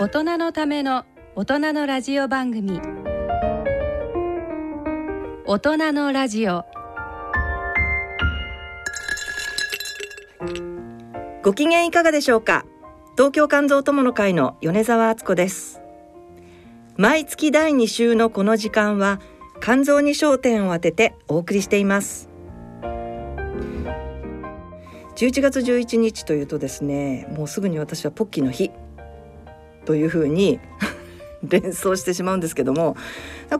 大人のための大人のラジオ番組。大人のラジオ。ご機嫌いかがでしょうか？東京肝臓友の会の米澤敦子です。毎月第2週のこの時間は肝臓に焦点を当ててお送りしています。11月11日というとですねもうすぐに私はポッキーの日。というふうに 連想してしまうんですけども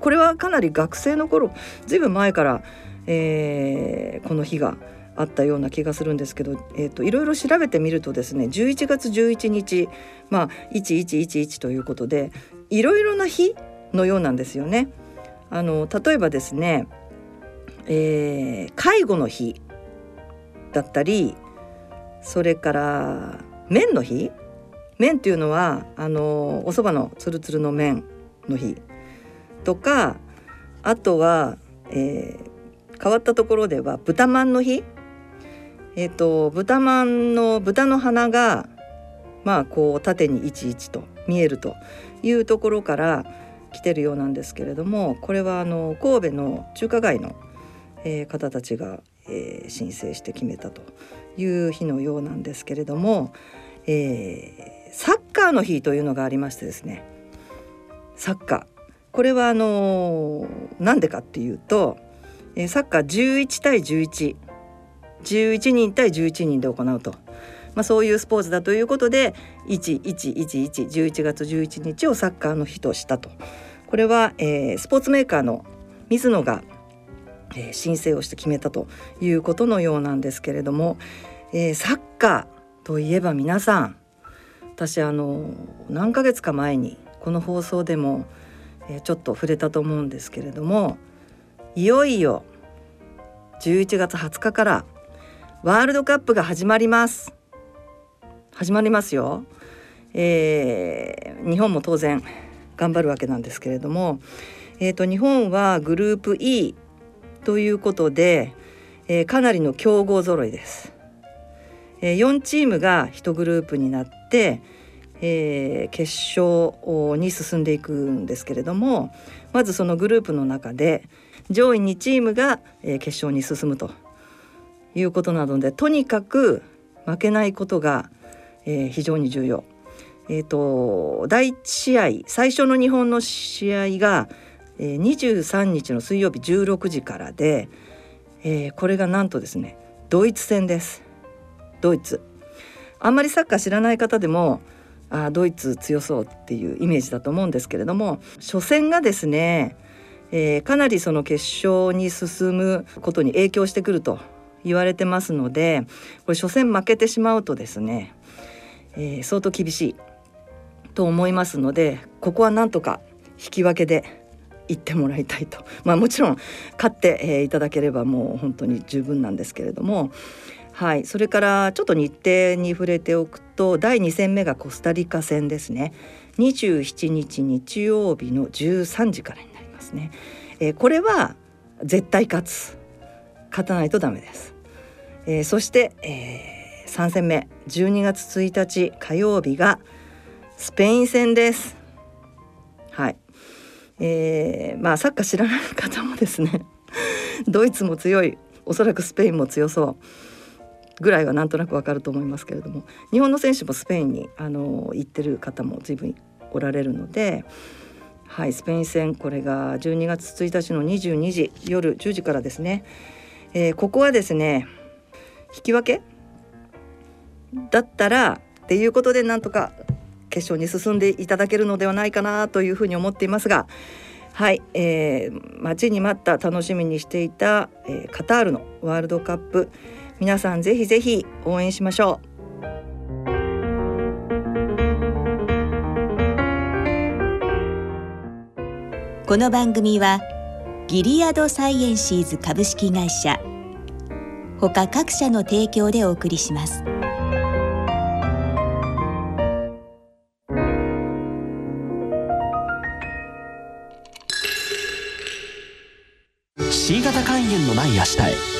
これはかなり学生の頃ずいぶん前から、えー、この日があったような気がするんですけど、えーと、いろいろ調べてみるとですね11月11日まあ1111ということでいろいろな日のようなんですよね。あの例えばですね、えー、介護の日だったりそれから麺の日麺っていうのはあのお蕎麦のつるつるの麺の日。とかあとは、えー、変わったところでは豚まんの日。えっ、ー、と豚まんの豚の鼻がまあこう縦に11と見えるというところから来てるようなんですけれどもこれはあの神戸の中華街の、えー、方たちが、えー、申請して決めたという日のようなんですけれども、えー、サッカーの日というのがありましてですね。サッカー。これはあのなんでかっていうとサッカー11対11 11人対11人で行うと、まあ、そういうスポーツだということで111111月11日をサッカーの日としたと。これは、えー、スポーツメーカーの水野が、えー、申請をして決めたということのようなんですけれども、えー、サッカーといえば皆さん私あの何ヶ月か前にこの放送でも、えー、ちょっと触れたと思うんですけれどもいよいよ11月20日からワールドカップが始まります始まりますよ、えー、日本も当然頑張るわけなんですけれども、えーと、日本はグループ E ということで、えー、かなりの強豪揃いです。えー、4チームが1グループになって、えー、決勝に進んでいくんですけれどもまずそのグループの中で上位2チームが、えー、決勝に進むということなのでとにかく負けないことが、えー、非常に重要。えーと、第1試合最初の日本の試合が、えー、23日の水曜日16時からで、えー、これがなんとですねドイツ戦です。ドイツあんまりサッカー知らない方でもあドイツ強そうっていうイメージだと思うんですけれども初戦がですね、えー、かなりその決勝に進むことに影響してくると言われてますのでこれ初戦負けてしまうとですね、えー、相当厳しいと思いますのでここはなんとか引き分けで行ってもらいたいと。まあもちろん勝って、えー、いただければもう本当に十分なんですけれどもはい、それからちょっと日程に触れておくと第2戦目がコスタリカ戦ですね。27日日曜日の13時からになりますね、えー、これは絶対勝つ。勝たないとダメです、えー、そして、えー、3戦目。12月1日火曜日がスペイン戦です。はい。えー、まあサッカー知らない方もですね。ドイツも強い。おそらくスペインも強そう。ぐらいはなんとなくわかると思いますけれども日本の選手もスペインにあの行ってる方も随分おられるので、はい、スペイン戦これが12月1日の22時夜10時からですね、えー、ここはですね引き分けだったらっていうことでなんとか決勝に進んでいただけるのではないかなというふうに思っていますがはい、えー、待ちに待った楽しみにしていた、えー、カタールのワールドカップ皆さんぜひぜひ応援しましょうこの番組はギリアドサイエンシーズ株式会社他各社の提供でお送りします。C 型肝炎のない明日へ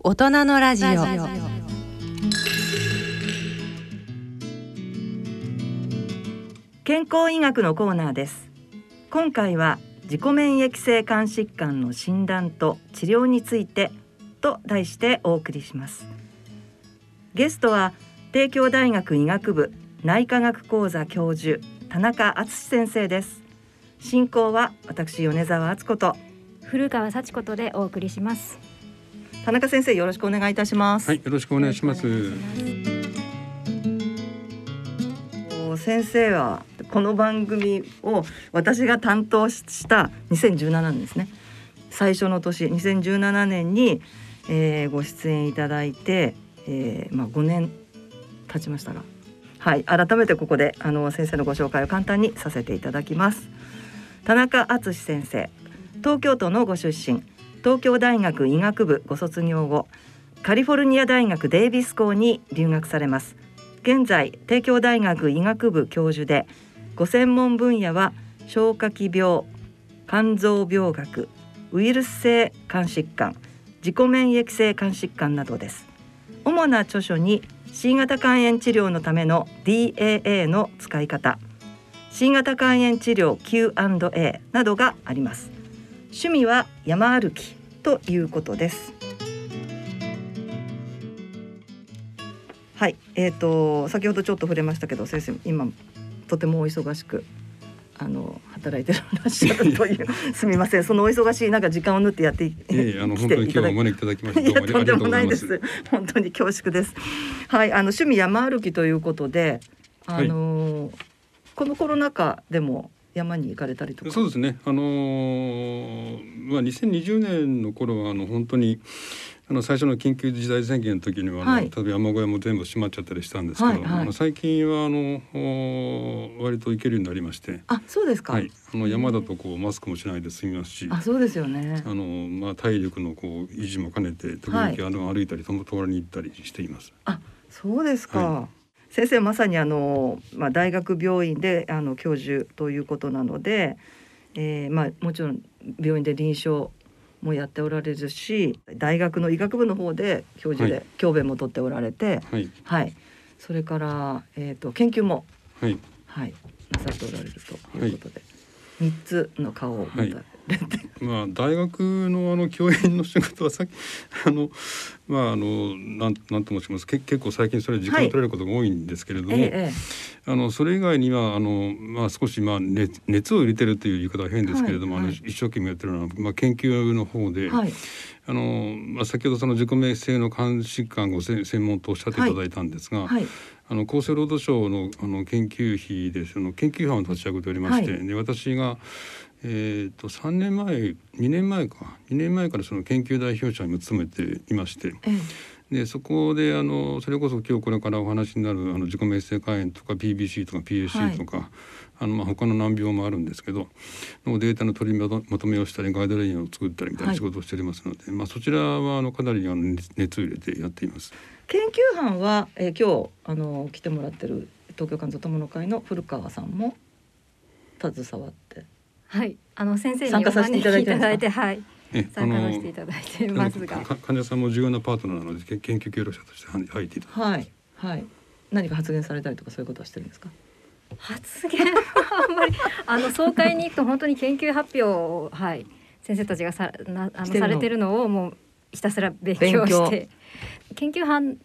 大人のラジオ。健康医学のコーナーです。今回は自己免疫性肝疾患の診断と治療についてと題してお送りします。ゲストは帝京大学医学部内科学講座教授田中敦先生です。進行は私米澤敦子と。古川幸子とでお送りします。田中先生よろしくお願いいたします、はい、よろしくお願いします。先生はこの番組を私が担当した2017年ですね最初の年2017年に、えーご出演いただいて、えーまあ、5年経ちましたが、はい、改めてここであの先生のご紹介を簡単にさせていただきます。田中敦先生東京都のご出身東京大学医学部ご卒業後カリフォルニア大学デイビス校に留学されます。現在帝京大学医学部教授でご専門分野は消化器病肝臓病学ウイルス性肝疾患自己免疫性肝疾患などです。主な著書に C 型肝炎治療のための DAA の使い方 C 型肝炎治療 Q&A などがあります。趣味は山歩きということですはい、えー、と先ほどちょっと触れましたけど先生今とてもお忙しくあの働いてらっしゃるというすみませんそのお忙しいなんか時間を縫ってやっていええ、あの来本当に今日はお招きいただきましてとんでもがとうございます。ないです。本当に恐縮です。はい、あの趣味山歩きということで、あのーこのコロナ禍でも山に行かれたりとか。そうですね。あのーまあ2020年の頃はあの本当にあの最初の緊急事態宣言の時にははい例えば山小屋も全部閉まっちゃったりしたんですけど、はいはい最近はあのお割と行けるようになりまして、あ、そうですか。はい、あの山だとこうマスクもしないで済みますし。あ、そうですよね。あのまあ体力のこう維持も兼ねて時々、はいあの歩いたりとも通りに行ったりしています。あ、そうですか。は先生まさにあのまあ大学病院であの教授ということなので、えー、まあもちろん病院で臨床もやっておられるし、大学の医学部の方で教授ではい。教鞭も取っておられて、はい。はい。それからえっ、と研究もはい。はい、なさっておられるということで、三つの顔を持たれて、まあ大学のあの教員の仕事はさっき あのまああのなんなんと申します。け結構最近それ時間を取れることが多いんですけれども、えええあのそれ以外にはあのまあ少しまあ熱熱を入れてるという言い方は変ですけれども、はいはい。あの一生懸命やってるのはまあ研究の方で、えはい、あのまあ先ほどその自己免疫性の肝疾患を専専門とおっしゃっていただいたんですが、はい、あの厚生労働省のあの研究費でその研究班を立ち上げておりまして、はい。で私がえー、と3年前2年前か。2年前からその研究代表者にも務めていまして。ええ。でそこであのそれこそ今日これからお話になるあの自己免疫性肝炎とか PBC とか PAC とか、あのまあ他の難病もあるんですけどのデータの取りまとめをしたりガイドラインを作ったりみたいな仕事をしておりますので、まあ、そちらはあのかなりあの熱熱を入れてやっています。研究班は、えー、今日あの来てもらってる東京肝臓友の会の古川さんも携わって、はい、あの先生に参加させていただいてるんですか？お招きいただいて、はい、え参加させていただいてますが、か患者さんも重要なパートナーなのでけ研究協力者として入入っていただはいはい、何か発言されたりとかそういうことはしてるんですか？発言？は あんまり。あの総会に行くと本当に研究発表をはい。先生たちがさなあのされてるのをもうひたすら勉強して。研究班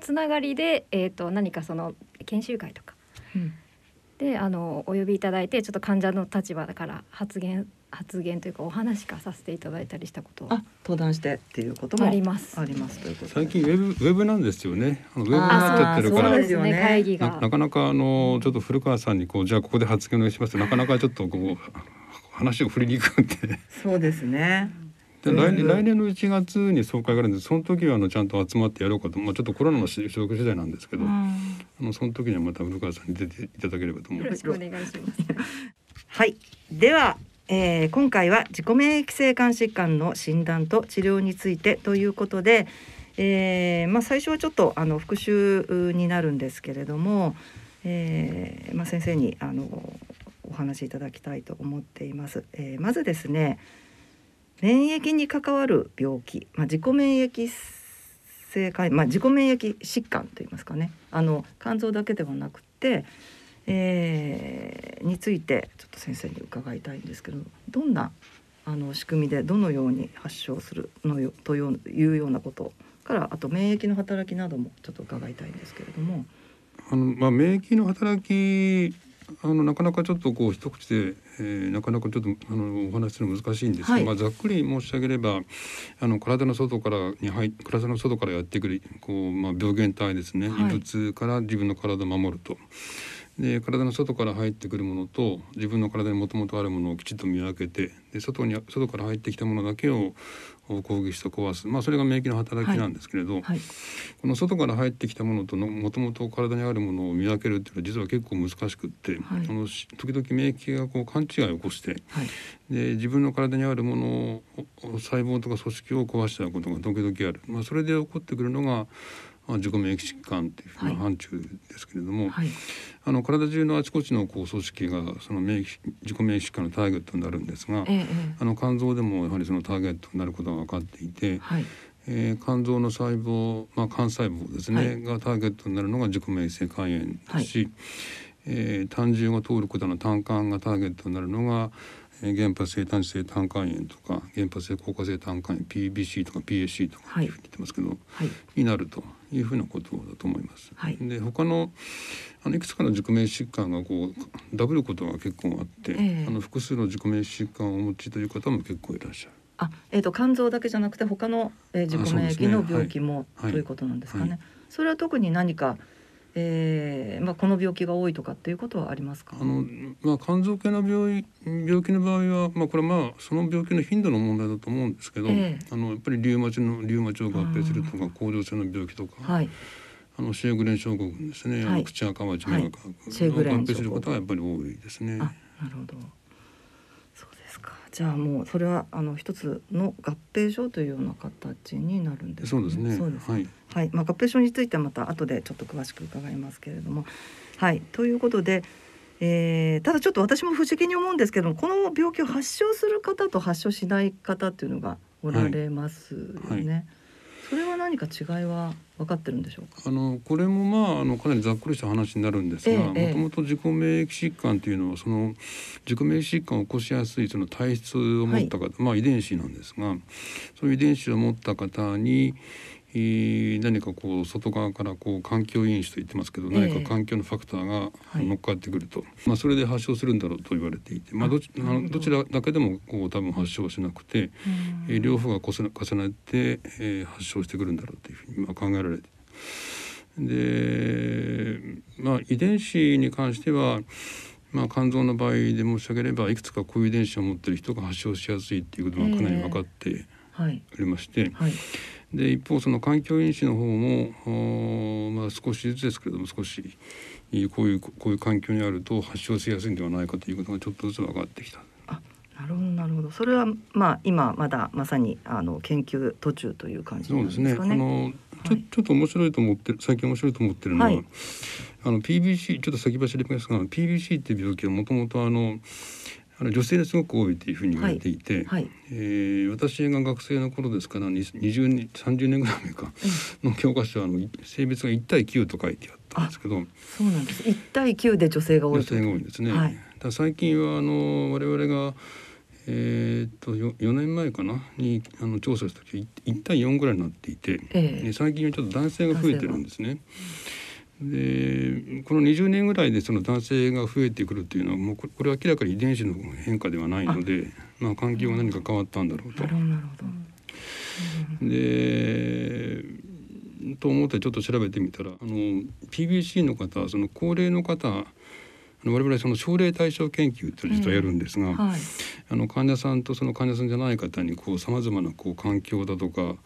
つながりでえっ、と何かその研修会とか。うんであのお呼びいただいてちょっと患者の立場だから発言発言というかお話かさせていただいたりしたことあ登壇してっていうこともあります。ありますということで最近ウェブウェブなんですよね。あのウェブになっちゃってるからそうで。すよね会議ながなかなかあのちょっと古川さんにこうじゃあここで発言お願いしますなかなかちょっとこう話を振りにくくてでそうですね。来うん年来年の1月に総会があるんでその時はあのちゃんと集まってやろうかと、まあ、ちょっとコロナの所属時代なんですけど、あのその時にはまた古川さんに出ていただければと思います。よろしくお願いします。はいでは、えー、今回は自己免疫性肝疾患の診断と治療についてということで、えー、まあ最初はちょっとあの復習になるんですけれども、えー、まあ先生にあのお話しいただきたいと思っています。えー、まずですね免疫に関わる病気、まあ、自己免疫性肝、まあ、自己免疫疾患といいますかねあの肝臓だけではなくて、えー、についてちょっと先生に伺いたいんですけどどんなあの仕組みでどのように発症するのよというようなことからあと免疫の働きなどもちょっと伺いたいんですけれども。あのまあ、免疫の働きあのなかなかちょっとこう一口で、えー、なかなかちょっとあのお話するの難しいんですが、はい、まあ、ざっくり申し上げればあの体の外からに入体の外からやってくるこう、まあ、病原体ですね、異物から自分の体を守ると。で体の外から入ってくるものと自分の体にもともとあるものをきちっと見分けてで外に外から入ってきたものだけを攻撃して壊す、まあ、それが免疫の働きなんですけれど、はい。はい、この外から入ってきたものともともと体にあるものを見分けるっていうのは実は結構難しくって、はい、あの時々免疫がこう勘違いを起こして、で自分の体にあるものを細胞とか組織を壊しちゃうことが時々ある、まあ、それで起こってくるのがまあ、自己免疫疾患っていうふうな範疇ですけれども、はい、あの体中のあちこちのこう組織がその免疫自己免疫疾患のターゲットになるんですが、ええ、あの肝臓でもやはりそのターゲットになることが分かっていて、はい、えー、肝臓の細胞、まあ、肝細胞ですね、はい、がターゲットになるのが自己免疫性肝炎ですし、はい、えー、胆汁が通ることの胆管がターゲットになるのが原発性単性胆管炎とか原発性硬化性胆管炎 PBC とか PSC とかって言ってますけど、はい、になるというふうなことだと思います。はい、で他のあのいくつかの自己疾患がこうダブることが結構あって、えー、あの複数の自己疾患をお持ちという方も結構いらっしゃる。あ、えっ、ー、と肝臓だけじゃなくて他の、えー、自己免疫の病気も、ねはい、ということなんですかね。はい、それは特に何かえーまあ、この病気が多いとかっていうことはありますか？あの、まあ、肝臓系の病病気の場合は、まあ、これはまあその病気の頻度の問題だと思うんですけど、えー、あのやっぱりリウマチのリウマチを合併するとか甲状腺の病気とか、はい、あのシェーグレン症候群ですね、はい、口赤町目が乾く、はい、合併することはやっぱり多いですね。なるほどじゃあもうそれはあの一つの合併症というような形になるんです、ね、そうですね。そうです、はい、はい、まあ合併症についてはまた後でちょっと詳しく伺いますけれども、はい。ということで。えー、ただちょっと私も不思議に思うんですけどもこの病気を発症する方と発症しない方っていうのがおられますよね。はい。はいそれは何か違いは分かってるんでしょうか？あのこれもまああのかなりざっくりした話になるんですが、もともと自己免疫疾患というのはその自己免疫疾患を起こしやすいその体質を持った方、はい、まあ遺伝子なんですが、そういう遺伝子を持った方に何かこう外側からこう環境因子と言ってますけど、何か環境のファクターが乗っかってくると、はい、まあ、それで発症するんだろうと言われていて、まあ、どちあのどちらだけでもこう多分発症しなくて、え両方が重ねて、えー、発症してくるんだろうというふうにまあ考えられて。でまあ遺伝子に関してはまあ、肝臓の場合で申し上げればいくつかこういう遺伝子を持っている人が発症しやすいっていうことがかなり分かっておりまして、はいはいで一方その環境因子の方もまあ、少しずつですけれども少しこういうこういう環境にあると発症しやすいんではないかということがちょっとずつ分かってきた。あなるほどなるほどそれはまあ今まだまさにあの研究途中という感じなんですかね。そうですねあのちょちょっと面白いと思って最近面白いと思ってるのは、はい、あの PBC ちょっと先走りますが PBC っていう病気はもともとあのあの女性ですごく多いというふうに言われていて、はいはい、えー、私が学生の頃ですから20年30年ぐらい前かの教科書はあの性別が1対9と書いてあったんですけどそうなんです。1対9で女性が多い女性が多いんですね。はい、だ最近はあの我々がえー、っと 4, 4年前かなにあの調査した時1対4ぐらいになっていて、えー、最近はちょっと男性が増えてるんですね。でこの20年ぐらいでその男性が増えてくるっていうのはもうこれは明らかに遺伝子の変化ではないのでまあ環境が何か変わったんだろうと。でと思ってちょっと調べてみたらあの PBC の方その高齢の方あの我々その症例対象研究というのを実はやるんですが、はい、あの患者さんとその患者さんじゃない方にこうさまざまなこう環境だとか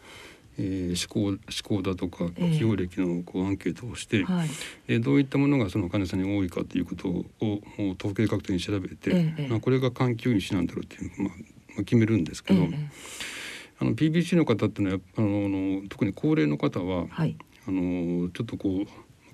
えー、思考思考だとかええ。起用歴のこうアンケートをして、はい。でどういったものがその患者さんに多いかということをもう統計学的に調べて、ええまあ、これが環境因子なんだろうっていう、まあ、まあ決めるんですけど、ええあの PBC の方っていうのはあの特に高齢の方ははい。あのちょっとこう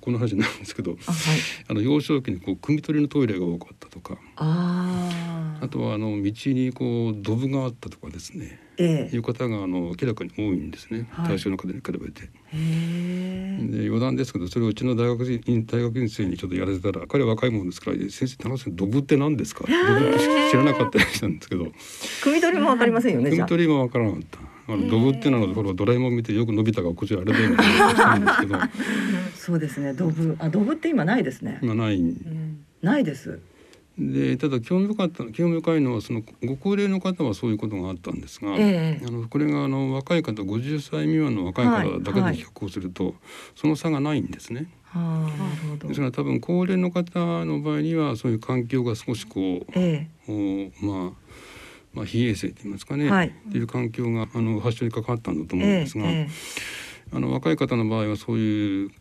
この話になるんですけどあはい。あの幼少期にこう汲み取りのトイレが多かったとかあああとはあの道にこうドブがあったとかですね。ええ。いう方があの明らかに多いんですね、はい。対象の方に比べて。で余談ですけどそれをうちの大学人大学院生にちょっとやらせたら彼は若いものですから「先生田中さんドブって何ですか?」ドブって知らなかったりしたんですけど。汲み取りもわかりませんよね汲み取りもわからなかった。あのドブってなのでほらドラえもん見てよくのび太がこちらあれでみたいなんですけど。そうですね。ドブ。あドブって今ないですね。今ない。ないです。でただ興味深かった興味深いのはそのご高齢の方はそういうことがあったんですが、ええ。あのこれがあの若い方50歳未満の若い方だけで比較をすると、その差がないんですね。はあなるほど。ですから多分高齢の方の場合にはそういう環境が少しこうえ。おまあまあ非衛生と言いますかね、はい。っていう環境があの発症に関わったんだと思うんええですが、えあの若い方の場合はそういう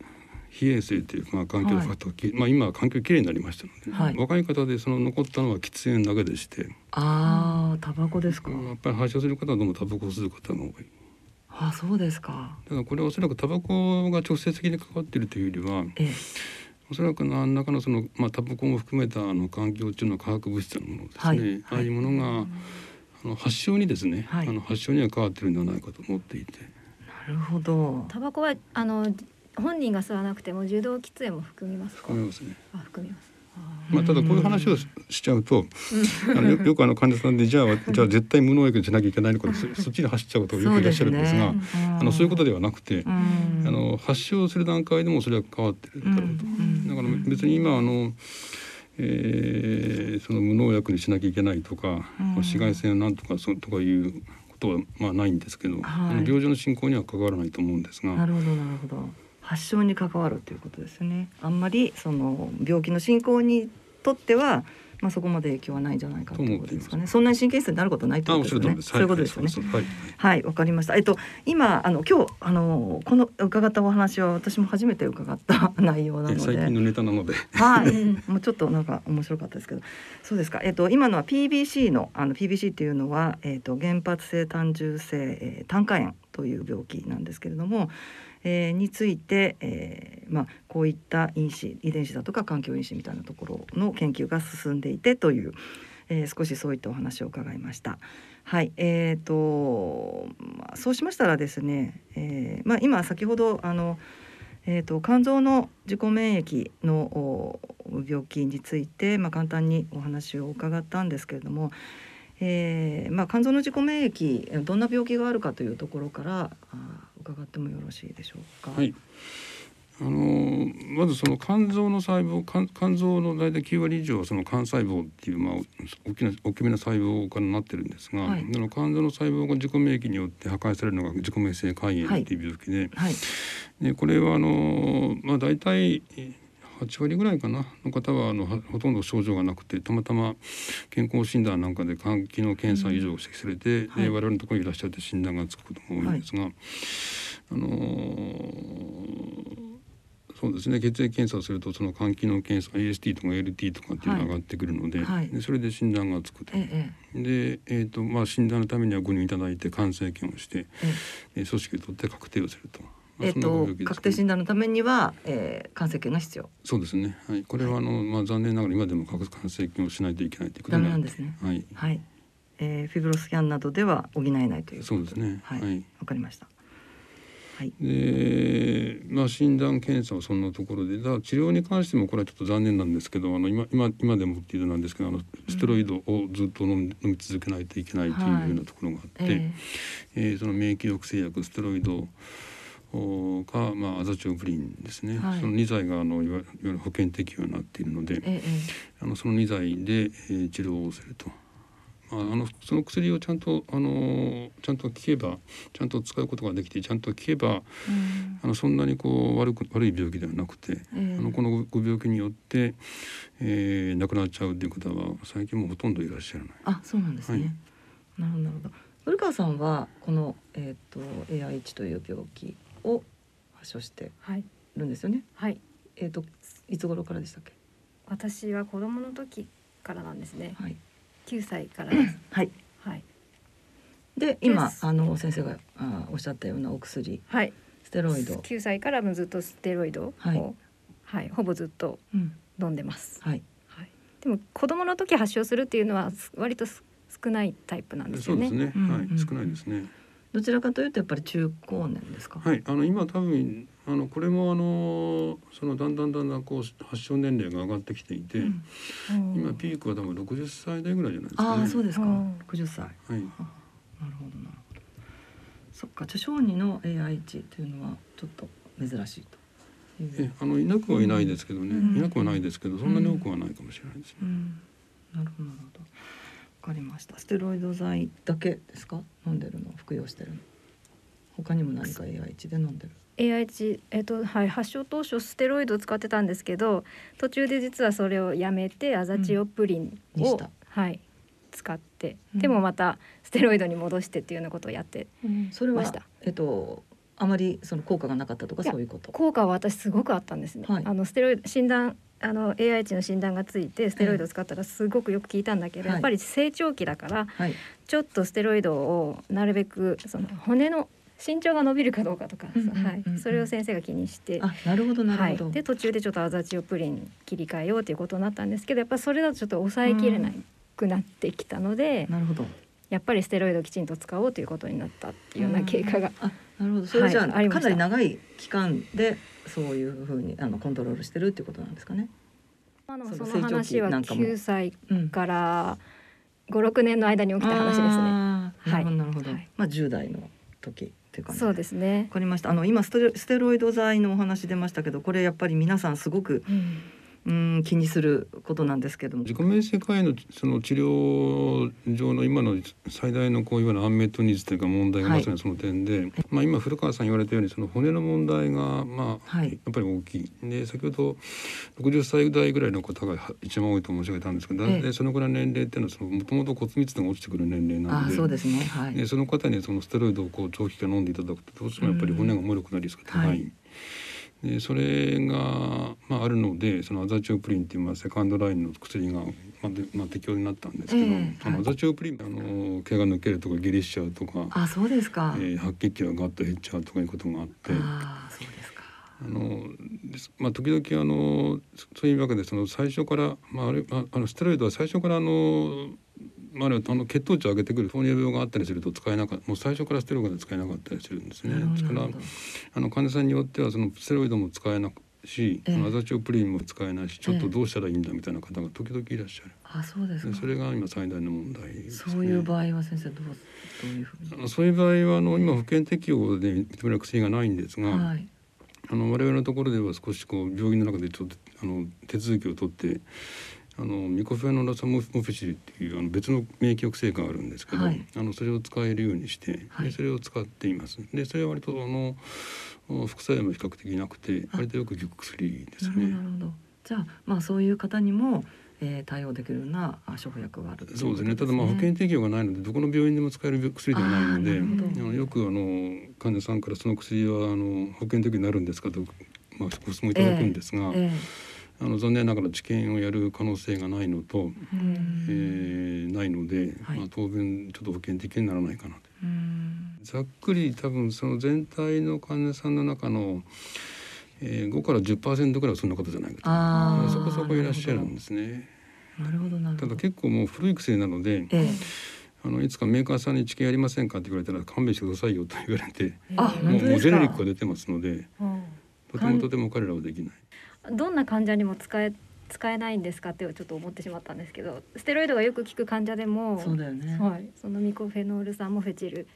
非衛生というまあ環境が関わった時、まあ今は環境きれいになりましたので、はい。若い方でその残ったのは喫煙だけでして、ああタバコですか。やっぱり発症する方はどうもタバコを吸う方が多い。あそうですか。だからこれはおそらくタバコが直接的に関わっているというよりはええおそらく何らかのその、まあ、タバコも含めたあの環境中の化学物質のものですね、はい。ああいうものがあの発症にですね、はい。あの発症には関わっているんではないかと思っていて、なるほど。タバコはあの本人が吸わなくても受動喫煙も含みますか？思いますね。あ含みますまあ、ただこういう話をししちゃうと、あのよよくあの患者さんでじゃあじゃあ絶対無農薬しなきゃいけないのかそ そっちに走っちゃう方がよくいらっしゃるんですがそうね。あのそういうことではなくて、うん。あの発症する段階でもそれは変わってるんだろうと。うん。だから別に今あの、えーその無農薬にしなきゃいけないとか、うん。紫外線をなんとかそうとかいうことはまあないんですけど、はい。あの病状の進行には関わらないと思うんですが、なるほどなるほど発症に関わるということですね。あんまりその病気の進行にとってはまあそこまで影響はないんじゃないかということですかね。そんなに神経質になることないとあいうことです。ね。そういうことです。よねはいわかりました。えっと今あの今日あのこの伺ったお話は私も初めて伺った 内容なので、え最近のネタなので、はい、もうちょっとなんか面白かったですけど、そうですか。えっと今のは PBC のあの PBC っていうのはえっと原発性単純性、えー、炭化炎という病気なんですけれども。えーについて、えーまあ、こういった因子遺伝子だとか環境因子みたいなところの研究が進んでいてという、えー少しそういったお話を伺いました。はい、えーとまあ、そうしましたらですね、えまあ、今先ほどあの、えー、と肝臓の自己免疫の病気について、まあ、簡単にお話を伺ったんですけれども、えーまあ、肝臓の自己免疫どんな病気があるかというところからあ伺ってもよろしいでしょうか。はい。あのまずその肝臓の細胞肝肝臓の大体9割以上はその肝細胞っていうまあ大きな大きめな細胞からなってるんですが、はいその肝臓の細胞が自己免疫によって破壊されるのが自己免疫性肝炎っていう病気で,、はい、でこれはあのまあ大体8割ぐらいかな。の方はあのはほとんど症状がなくてたまたま健康診断なんかで肝機能検査異常が指摘されて、はい。で我々のところにいらっしゃって診断がつくことが多いんですが、あのーそうですね。血液検査をするとその肝機能検査 AST とか LT とかっていうのが上がってくるので,、はい。でそれで診断がつくと。ええで、えーとまあ、診断のためにはご入院いただいて肝生検をして、ええ。組織を取って確定をすると。まあええっと確定診断のためには、えー、肝生検が必要。そうですね。はい、これはあの、まあ残念ながら今でも核肝生検をしないといけないということなんですね。はい。はい、えー、フィブロスキャンなどでは補えないということそうですねはい、わ、はいかりました。はい。で、まあ診断検査はそんなところで、だ治療に関してもこれはちょっと残念なんですけど、あの今今今でもっていうのなんですけど、あのステロイドをずっと飲み飲み続けないといけないというようなところがあって、ええーその免疫抑制薬ステロイドおか、まあ、アザチョウブリンですね、はいその2剤があのいわゆる保険適用になっているので、ー、えあのその2剤で、えー治療をすると。まあ、あのその薬をちゃんとあのちゃんと効けばちゃんと使うことができてちゃんと効けばーうんあのそんなにこう悪く悪い病気ではなくて、えーあのこのご病気によって、えー亡くなっちゃうという方は最近もうほとんどいらっしゃらない。あ、そうなんですね。はいなるほどなるほど。古川さんはこのえっ、と AI1 という病気を発症してはい。るんですよね？はい。えっ、といつ頃からでしたっけ？私は子供の時からなんですね。はい。9歳からです。はい。はい。で今あの先生があおっしゃったようなお薬。はい。ステロイド。9歳からもずっとステロイドをはい。はい、ほぼずっとうん。飲んでます、はい。はい、でも子供の時発症するっていうのはす割とす少ないタイプなんですよね。そうですね、うん。うん。はい少ないですねどちらかというとやっぱり中高年ですか？はい、あの今多分あのこれもあのそのだんだんだんだんこう発症年齢が上がってきていて、うんうん今ピークは多分60歳代ぐらいじゃないですかね。ああそうですかうん。60歳。はい、なるほどなるほど。そっか、著小児の AI1 というのはちょっと珍しいという。えあのいなくはいないですけどね、うんいなくはないですけどそんなに多くはないかもしれないですね。うん、なるほどなるほど。わかりました。ステロイド剤だけですか？飲んでるの、服用してるの。他にも何か AI1 で飲んでる？AIH、えっとはい、発症当初ステロイドを使ってたんですけど途中で実はそれをやめてアザチオプリンを、にしたはい、使って、うんでもまたステロイドに戻してっていうようなことをやってそれはましたえっとあまりその効果がなかったとかそういうこと？効果は私すごくあったんですね。はいあのステロイド診断あの AIH の診断がついてステロイドを使ったらすごくよく効いたんだけど、はいやっぱり成長期だからはい。ちょっとステロイドをなるべくその骨の身長が伸びるかどうかとか、はい、それを先生が気にして。あ、なるほどなはいるほど。、で途中でちょっとアザチオプリン切り替えようということになったんですけどやっぱそれだとちょっと抑えきれなくなってきたので、なるほど。やっぱりステロイドをきちんと使おうということになったっていうような経過が、あ、なるほど。それじゃあ、はいかなり長い期間でそういうふうにあのコントロールしてるっていうことなんですかね。あのそそのの話は成長期なんかも9歳うん。から56年の間に起きた話ですね。あーなるほどなるほど。はいまあ10代の時っていう感じ。そうですねわ。かりました。あの今ステロステロイド剤のお話出ましたけど、これやっぱり皆さんすごくうんうん気にすることなんですけども。自己免疫科医のその治療上の今の最大のこういわゆるアンメットニーズというか問題がはいまさにその点で、まあ今古川さん言われたようにその骨の問題がまあ、はいやっぱり大きいで先ほど60歳代ぐらいの方が一番多いと申し上げたんですけど、ええでそのぐらいの年齢っていうのはそのもともと骨密度が落ちてくる年齢なあー、ので。そうですね。はい。でその方にそのステロイドをこう長期間飲んでいただくとどうしてもやっぱり骨が脆くなるリスクが高い、はいでそれが、まあ、あるのでそのアザチオプリンっていうまあセカンドラインの薬が、まあでまあ、適用になったんですけど、ええはいあのアザチオプリンあの毛が抜けるとか下痢しちゃうとか、あ、そうですか。えー白血球がガッと減っちゃうとかいうことがあって。ああ、そうですか。あのまあ、時々あのそそういうわけでその最初から、まあ、あれああのステロイドは最初からあの、まあ、あの血糖値を上げてくる糖尿病があったりすると使えなかもう最初からステロイドが使えなかったりするんですねですからあの患者さんによってはそのステロイドも使えなくし、ええあのアザチオプリンも使えないしちょっとどうしたらいいんだみたいな方が時々いらっしゃる。あ、そうですそれが今最大の問題です、ね。そういう場合は先生どうどういうふうに？そういう場合はあの今保険適用で認める薬がないんですが、はい。あの我々のところでは少しこう病院の中でちょっとあの手続きを取ってあのミコフェノラサモフィシリっていうあの別の免疫抑制があるんですけど、はいあのそれを使えるようにして、はいでそれを使っています。でそれは割とあの副作用も比較的なくてあ割とよく効く薬ですなるほどなね。るほど。じゃあまあそういう方にも、えー、対応できるようなあ処方薬があるそうですね。ただまあ保険適用がないのでどこの病院でも使える薬ではないので、あのよくあの患者さんからその薬はあの保険適用になるんですかと、まあ、ご質問いただくんですが、えあの残念ながら治験をやる可能性がないのと、えーないので、はいまあ、当分ちょっと保険的にならないかなと。うんざっくり多分その全体の患者さんの中の、えー、5から10%ぐらいはそんな方じゃないかとそこそこいらっしゃるんですね。なるほど。ただ結構もう古い薬なので、ええあのいつかメーカーさんに治験やりませんかって言われたら勘弁してくださいよと言われて、あえーもうジェネリックが出てますので、うんとてもとても彼らはできない。どんな患者にも使え使えないんですかってちょっと思ってしまったんですけどステロイドがよく効く患者でもそうだよね。はい、そのミコフェノール酸もフェチル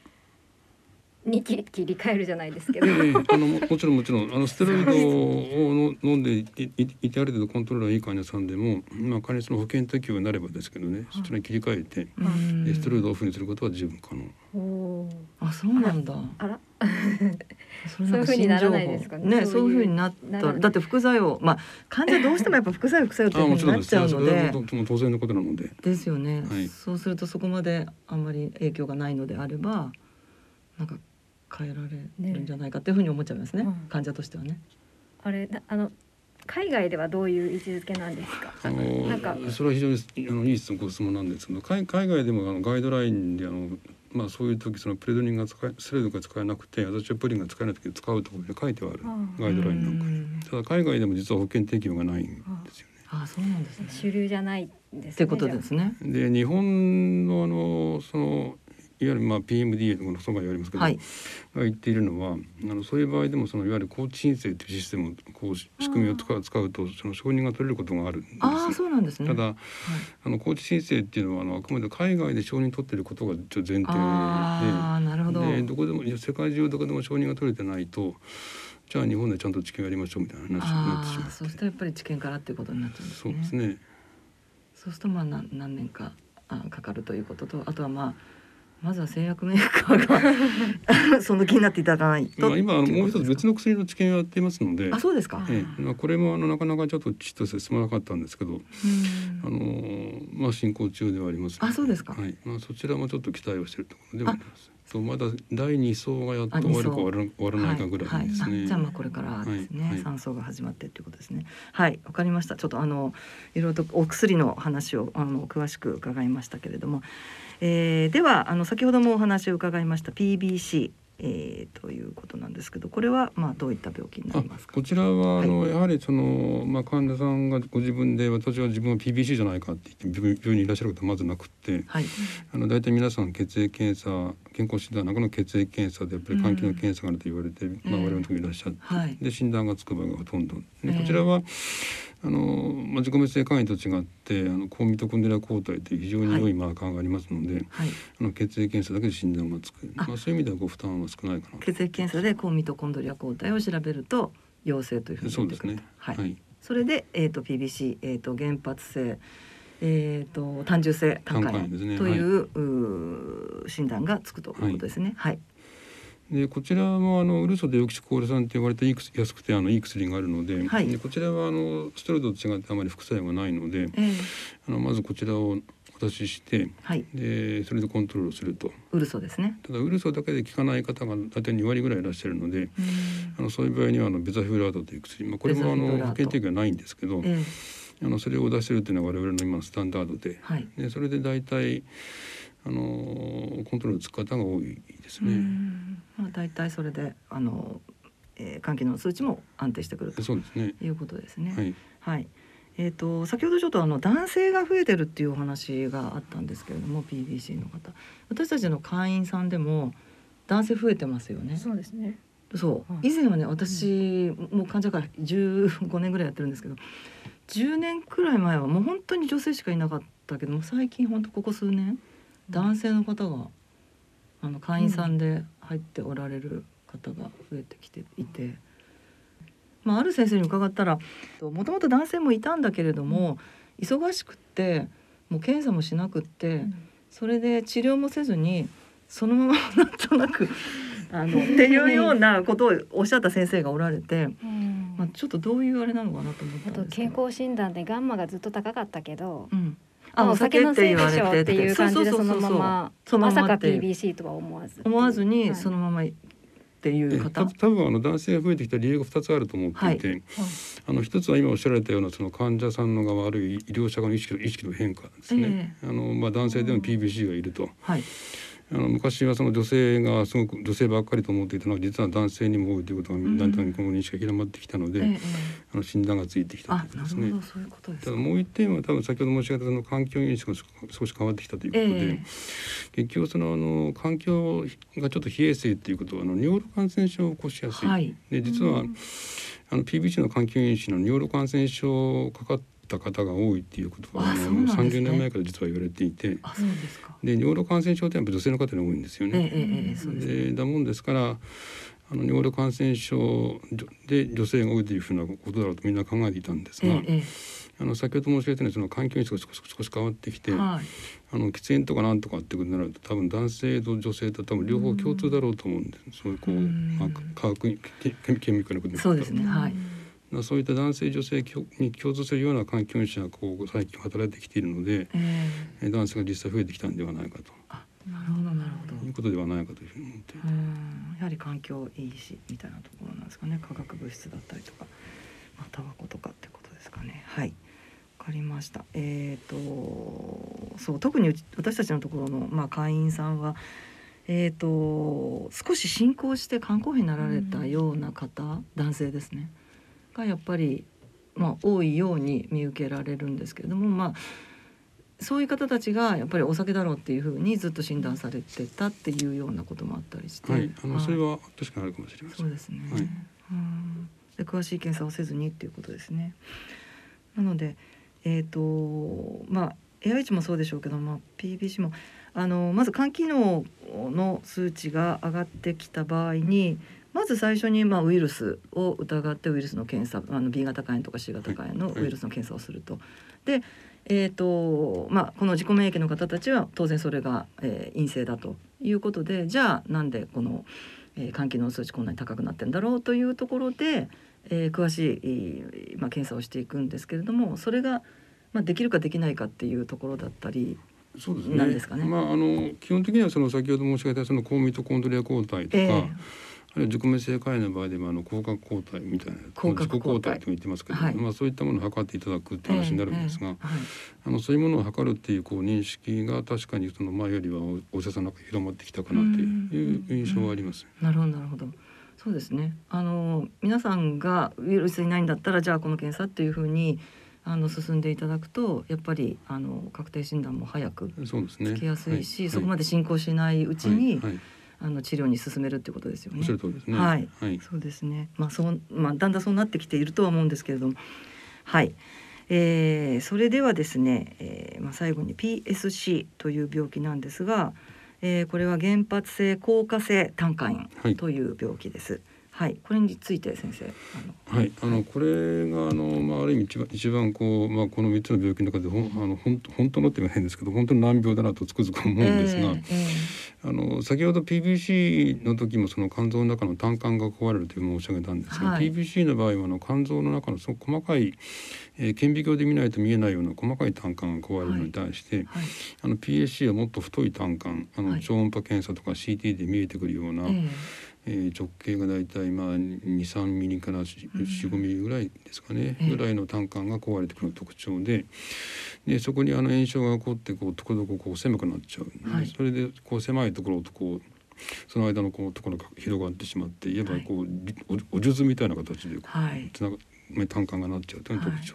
に切り切り替えるじゃないですけど、ええあのももちろんもちろんあのステロイドをの飲んでいいいてある程度コントロールがいい患者さんでも、まあ、仮にその保険適用になればですけどね、そちらに切り替えて、うん。えステロイドをオフにすることは十分可能。あそうなんだ。あら そそういう風にならないですかね。ねそういう風になった。だって副作用まあ患者どうしてもやっぱ副作用副作用っていうあもちろんです風になっちゃうのそれはで当然のことなので。ですよね、はい。そうするとそこまであんまり影響がないのであればなんか変えられるんじゃないかっていうふうに思っちゃいますねうん患者としてはね。あれなあの海外ではどういう位置づけなんですか？あのなんかそれは非常にあのいい質問ご質問なんですけど海海外でもあのガイドラインであのまあそういう時そのプレドニンが使えスレードが使えなくて私はプリンが使えない時使うところで書いてはあるああガイドラインなんかにうんただ海外でも実は保険適用がないんですよね。あそうなんですね。主流じゃないんですねってことですね。で日本のあのそのゆるまあ PMDA とかのそばにありますけど、はい。が言っているのはあのそういう場合でもそのいわゆる高知申請というシステムをこう仕組みを使う使うとその承認が取れることがあるんですああそうなんですね。ただはい、あの高知申請っていうのはあのあくまで海外で承認取ってることが前提ああなるほど。ででどこでも世界中どこでも承認が取れてないとじゃあ日本でちゃんと治験やりましょうみたいな話になってしまってああそうするとやっぱり治験からっていうことになっちゃうんですね。そうですねそうするとまあ何何年かあかかるということとあとはまあまずは製薬メーカーが その気になっていただかないと。まあ、今もう一つ別の薬の治験をやっていますので。あそうですか。ええ。まあ、これもあのなかなかちょっとちっと進まなかったんですけど。うん。あのまあ進行中ではありますのあそうですか。はい、まあそちらもちょっと期待をしているところではあります。とまだ第二層がやっと終わるか終わら終わらないかぐらいですね。はいはい。あじゃあまあこれからですね、はいはい。酸素が始まってっていうことですね。はい、わかりました。ちょっとあのいろいろとお薬の話をあの詳しく伺いましたけれども、えーではあの先ほどもお話を伺いました PBC、えー、ということなんですけど、これはまあどういった病気になありますか？こ。ちらはあの、はやはりそのまあ患者さんがご自分で私は自分は PBC じゃないかって言って病病院にいらっしゃることはまずなくってはい。あの大体皆さん血液検査健康診断の中の血液検査でやっぱり肝機能検査があると言われて、まあ、ええ我々のところにいらっしゃって、はい。で診断がつく場合がほとんど。でええこちらはあの、まあ、自己滅性肝炎と違ってあの高ミトコンドリア抗体という非常に良いマーカーがありますので、はい。あの血液検査だけで診断がつく。あ。まあ、そういう意味ではご負担は少ないかな血液検査で高ミトコンドリア抗体を調べると陽性というふうに出てくると。そうですね。はい。はい。それで、えー、と PBC、えー、と原発性、えー、と単純性胆管炎胆管炎ですね。という,、診断がつくということですね。はい、でこちらもあのウルソデオキシコール酸って呼ばれていい薬安くてあのいい薬があるので,、はい。でこちらはあのステロイドと違ってあまり副作用がないのでえーあのまずこちらをお出ししてはい、でそれでコントロールすると。ウルソですね。ただウルソだけで効かない方が大体2割ぐらいいらっしゃるのでうん。あのそういう場合にはあのベザフラートという薬、まあ、これもあの保険適用はないんですけどえーあのそれを出してるっていうのは我々の今のスタンダードで。はい。でそれで大体あのコントロールつく方が多いですうね。んまあ、大体それであの、えー、肝機能の数値も安定してくるとそうですね。いうことですね。はい。はい。えー、と先ほどちょっとあの男性が増えてるっていうお話があったんですけれども PBC の方私たちの会員さんでも男性増えてますよね。そうですねそうはい以前はね私もう患者から15年ぐらいやってるんですけど10年くらい前はもう本当に女性しかいなかったけども最近本当ここ数年男性の方があの会員さんで入っておられる方が増えてきていて、まあ、ある先生に伺ったらもともと男性もいたんだけれども忙しくってもう検査もしなくって。それで治療もせずにそのままなんとなくあのっていうようなことをおっしゃった先生がおられて、まあ、ちょっとどういうあれなのかなと思ったあと健康診断でガンマがずっと高かったけど、うん、まああお酒って言われてっていう感じでそのまままさか PBC とは思わず。思わずにはい。そのままっていうえ方、た多分あの男性が増えてきた理由が2つあると思っていて、あの一つは今おっしゃられたようなその患者さんの側あるいは医療者側の意識の意識の変化ですね。あのまあ男性でも PBC がいると。はいあの昔はその女性がすごく女性ばっかりと思っていたのが実は男性にも多いということがん。だんだんこの認識が広まってきたので、ええええ。あの診断がついてきたあということですね。ただもう一点は多分先ほど申し上げたその環境認識が少し変わってきたということで、ええ。結局そのあの環境がちょっと冷え性っていうことはあの尿路感染症を起こしやすい、はい。で実は、あの PBC の環境因子の尿路感染症かかった方が多いっていうことはああのそうなんですね。30年前から実は言われていて。で尿路感染症ってやっぱ女性の方に多いんですよええね。ええですね。でだもんですからあの尿路感染症で女性が多いというふうなことだろうとみんな考えていたんですが、あの先ほど申し上げたようにその環境に少し少し変わってきて、はい。あの喫煙とかなんとかってことになると多分男性と女性と多分両方共通だろうと思うんです、そういうこう、うん。まあ、化学にケミカルなことにそうですねはいまあそういった男性女性に共通するような環境者がこう最近働いてきているので、ええー男性が実際増えてきたんではないかと。あなるほどなるほど。いうことではないかというふうに思って。やはり環境いいしみたいなところなんですかね。化学物質だったりとか、まあ、タバコとかってことですかね。はい。わかりました。えっ、とそう特にうち私たちのところの、まあ、会員さんはえー、と少し進行して肝硬変になられたような方、男性ですねがやっぱり、まあ、多いように見受けられるんですけれどもまあそういう方たちがやっぱりお酒だろうっていうふうにずっと診断されてたっていうようなこともあったりして、はい、あのそれはは確かにあるかもしれません。そうですね、はい。うん。で詳しい検査をせずにっていうことですね。なのでえっ、とまあ AIH もそうでしょうけど、まあ、PBC もあのまず肝機能の数値が上がってきた場合にまず最初にまあウイルスを疑ってウイルスの検査あの B 型肝炎とか C 型肝炎のウイルスの検査をすると。でえーとまあ、この自己免疫の方たちは当然それが、えー陰性だということでじゃあなんでこの、えー肝機能数値こんなに高くなってんだろうというところで、えー詳しい、えーまあ、検査をしていくんですけれどもそれが、まあ、できるかできないかっていうところだったり、そうですね。まああの基本的にはその先ほど申し上げたその高ミトコンドリア抗体とか、えーあるいは自己免性肝炎の場合でもあの光学抗体みたいな自己抗抗体体と言ってますけど、はい。まあそういったものを測っていただくっていう話になるんですが、えーえーはい。あのそういうものを測るっていうこう認識が確かにその前よりはお医者さんの中に広まってきたかなという印象はあります。なるほどなるほど。そうですね。あの皆さんがウイルスいないんだったらじゃあこの検査っていうふうにあの進んでいただくとやっぱりあの確定診断も早く。つきやすいし、はそこまで進行しないうちに、はい。はいあの治療に進めるっていうことですよね。はいはい。そうですね。まあそうまあだんだんそうなってきているとは思うんですけれども、はい。えー、それではですね、えー、まあ最後に PSC という病気なんですが、えー、これは原発性硬化性胆管はい炎という病気です。はい、これについて先生、はい、あのこれがあの、まあ、ある意味一番一番こう、まあ、この三つの病気の中でほんあのほん本当のって言わないんですけど本当に難病だなとつくづく思うんですが、えーえあの先ほど PBC の時もその肝臓の中の胆管が壊れるという申し上げたんですが、はい。PBC の場合はあの肝臓の中のすごく細かい、えー顕微鏡で見ないと見えないような細かい胆管が壊れるのに対して、ーはい、あの PSC はもっと太い胆管あの、はい。超音波検査とか CT で見えてくるような、えーえー直径がだいたいまあ23ミリから45ミリぐらいですかね、ええ。ぐらいの胆管が壊れてくる特徴ででそこにあの炎症が起こってこうところどころこう狭くなっちゃう、はい。それでこう狭いところとこうその間のこうところが広がってしまっていわばこう、おお数珠みたいな形でつなが胆管がなっちゃうというのが特徴。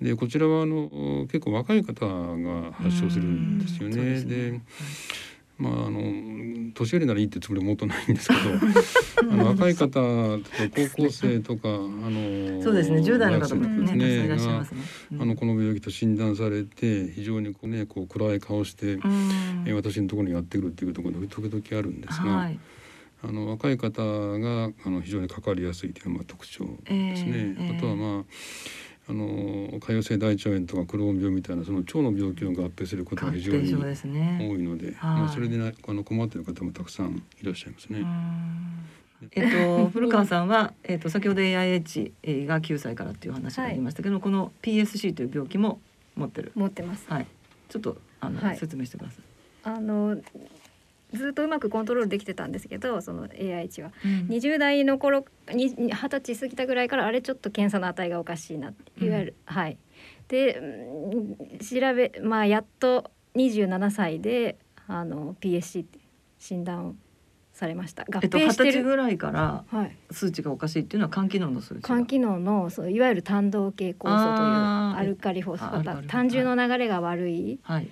でこちらはあの結構若い方が発症するんですよね。ですね。でまああの年寄りならいいってつもりはもっとないんですけど あの若い方とか高校生とかあのそうですね、10代の方もね、ね。うんあのこの病気と診断されて非常にこうねこう暗い顔して、うんえ私のところにやってくるっていうところが時々あるんですが、はい、あの若い方があの非常にかかりやすいというのがまあ特徴ですね。ええあとはまああの潰瘍性大腸炎とかクローン病みたいなその腸の病気を合併することが非常に。多いので、はいまあそれでなあの困っている方もたくさんいらっしゃいますね。えっと 古川さんはえっと先ほど AIH が9歳からっていう話がありましたけど、この PSC という病気も持ってる。持ってます。はい。ちょっとあの、はい説明してください。あのずっとうまくコントロールできてたんですけどその AI 値は。うん。20代の頃に二十歳過ぎたぐらいからあれちょっと検査の値がおかしいなっていわゆる、はい。でうん調べまあやっと27歳であの PSC って診断をされました。合併してる、歳ぐらいからはい、数値がおかしいっていうのは肝機能の数値が。肝機能のそういわゆる単動系酵素というアルカリフォスフ単純の流れが悪い。はい。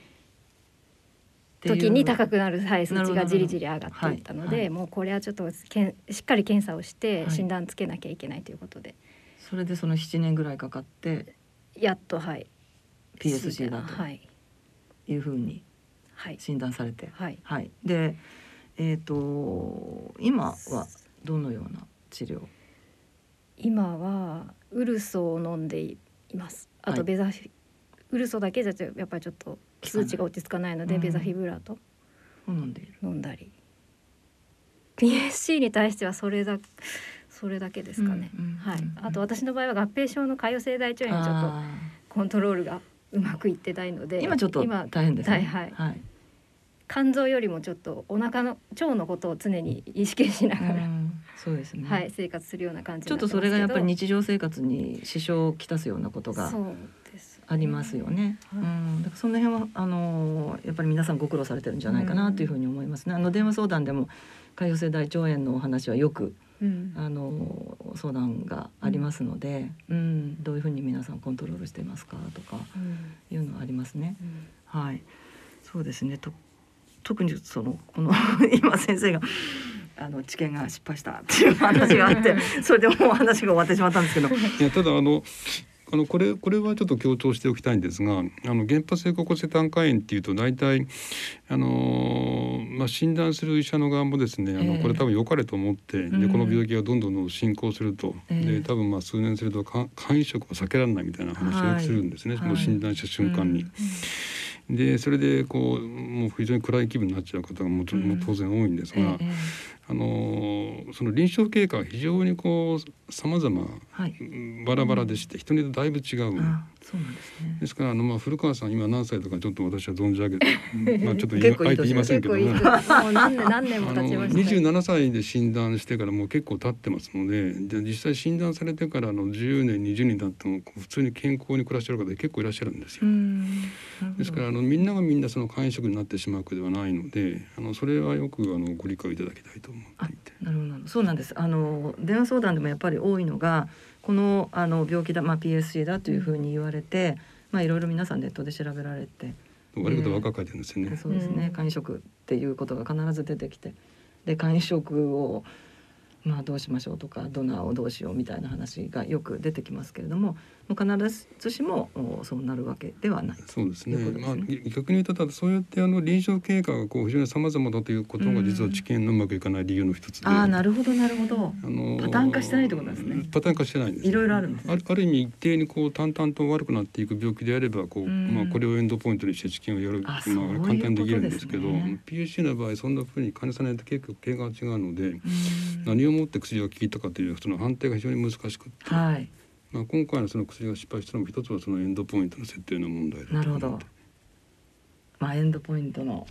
時に高くくなるはい数値がじりじり上がっていったので、はいはい。もうこれはちょっとけんしっかり検査をしてはい。診断つけなきゃいけないということで、それでその7年ぐらいかかってやっとはい。PSC だと。はい。いうふうにはい。診断されて。はい。はい。で、えっ、と今はどのような治療？今はウルソを飲んでいいます。あはい。とベザフィ、ウルソだけじゃやっぱりちょっと数値が落ち着かないので、うん。ベザフィブラート飲んで飲んだり PSC に対してはそれだそれだけですかね、うんうんはいうんあと私の場合は合併症の潰瘍性大腸炎にちょっとあコントロールがうまくいってないのーで今ちょっと今大変ですね。はいはい。はい。肝臓よりもちょっとお腹の腸のことを常に意識しながら、うん。そうですね。はい生活するような感じちょっとそれがやっぱり日常生活に支障をきたすようなことがそうありますよね。うはい。ん、だからその辺はあのやっぱり皆さんご苦労されてるんじゃないかなというふうに思いますね。あの電話相談でも潰瘍性大腸炎のお話はよくうん。あの相談がありますので、うん、どういうふうに皆さんコントロールしていますかとかうん。いうのはありますね。うん。はい、そうですね。と特にそのこの 今先生があの治験が失敗したっていう話があって、それでもう話が終わってしまったんですけど、いやただあのあのこれこれはちょっと強調しておきたいんですがあの原発性骨折胆管炎っていうと大体あのまあ診断する医者の側もですねあの、ええ。これ多分良かれと思ってでうん。この病気がどんどん進行すると、ええ。で多分まあ数年するとか肝移植を避けられないみたいな話をするんですね、はい。その診断した瞬間に。でそれでこうもう非常に暗い気分になっちゃう方がもちろん。もう当然多いんですが、ええあのその臨床経過が非常にこう様々はい、バラバラでして、人によってだいぶ違う。あ、そうなんですねで。すからあのまあ古川さん今何歳とかちょっと私は存じ上げて まあちょっと言あえて言いませんけどももう何年何年も経ちましたね27歳で診断してからもう結構経ってますのでで実際診断されてからの10年20年経っても普通に健康に暮らしてる方結構いらっしゃるんですよ。ん、ですからあのみんながみんなその肝移植になってしまうわけではないのであのそれはよくあのご理解いただきたいと思。なるほどなるほど。そうなんです。あの電話相談でもやっぱり多いのがこのあの病気だ、まあ、PSC だというふうに言われて、まあいろいろ皆さんネットで調べられて、悪いことばっか書いてるんですよね。そうですね。うん。肝移植っていうことが必ず出てきて。で肝移植をまあどうしましょうとかドナーをどうしようみたいな話がよく出てきますけれども必ずしもおそうなるわけではない。そうですね。ということまあですね逆に言うとただそうやってあの臨床経過がこう非常に様々だということが実は治験のうまくいかない理由の一つで。ああなるほどなるほど。あのパターン化してないってことですねパターン化してないんです。いろいろあるんですねある意味一定にこう淡々と悪くなっていく病気であればこう、うんまあこれをエンドポイントにして治験をやるあまあ簡単にできるんですけど、ですね PSC の場合そんな風に兼ね備えと結構経過が違うので、うん何を持って薬が効いたかというその判定が非常に難しくって、はい。まあ今回のその薬が失敗したのも一つはそのエンドポイントの設定の問題だとなるほど思って。まあエンドポイントの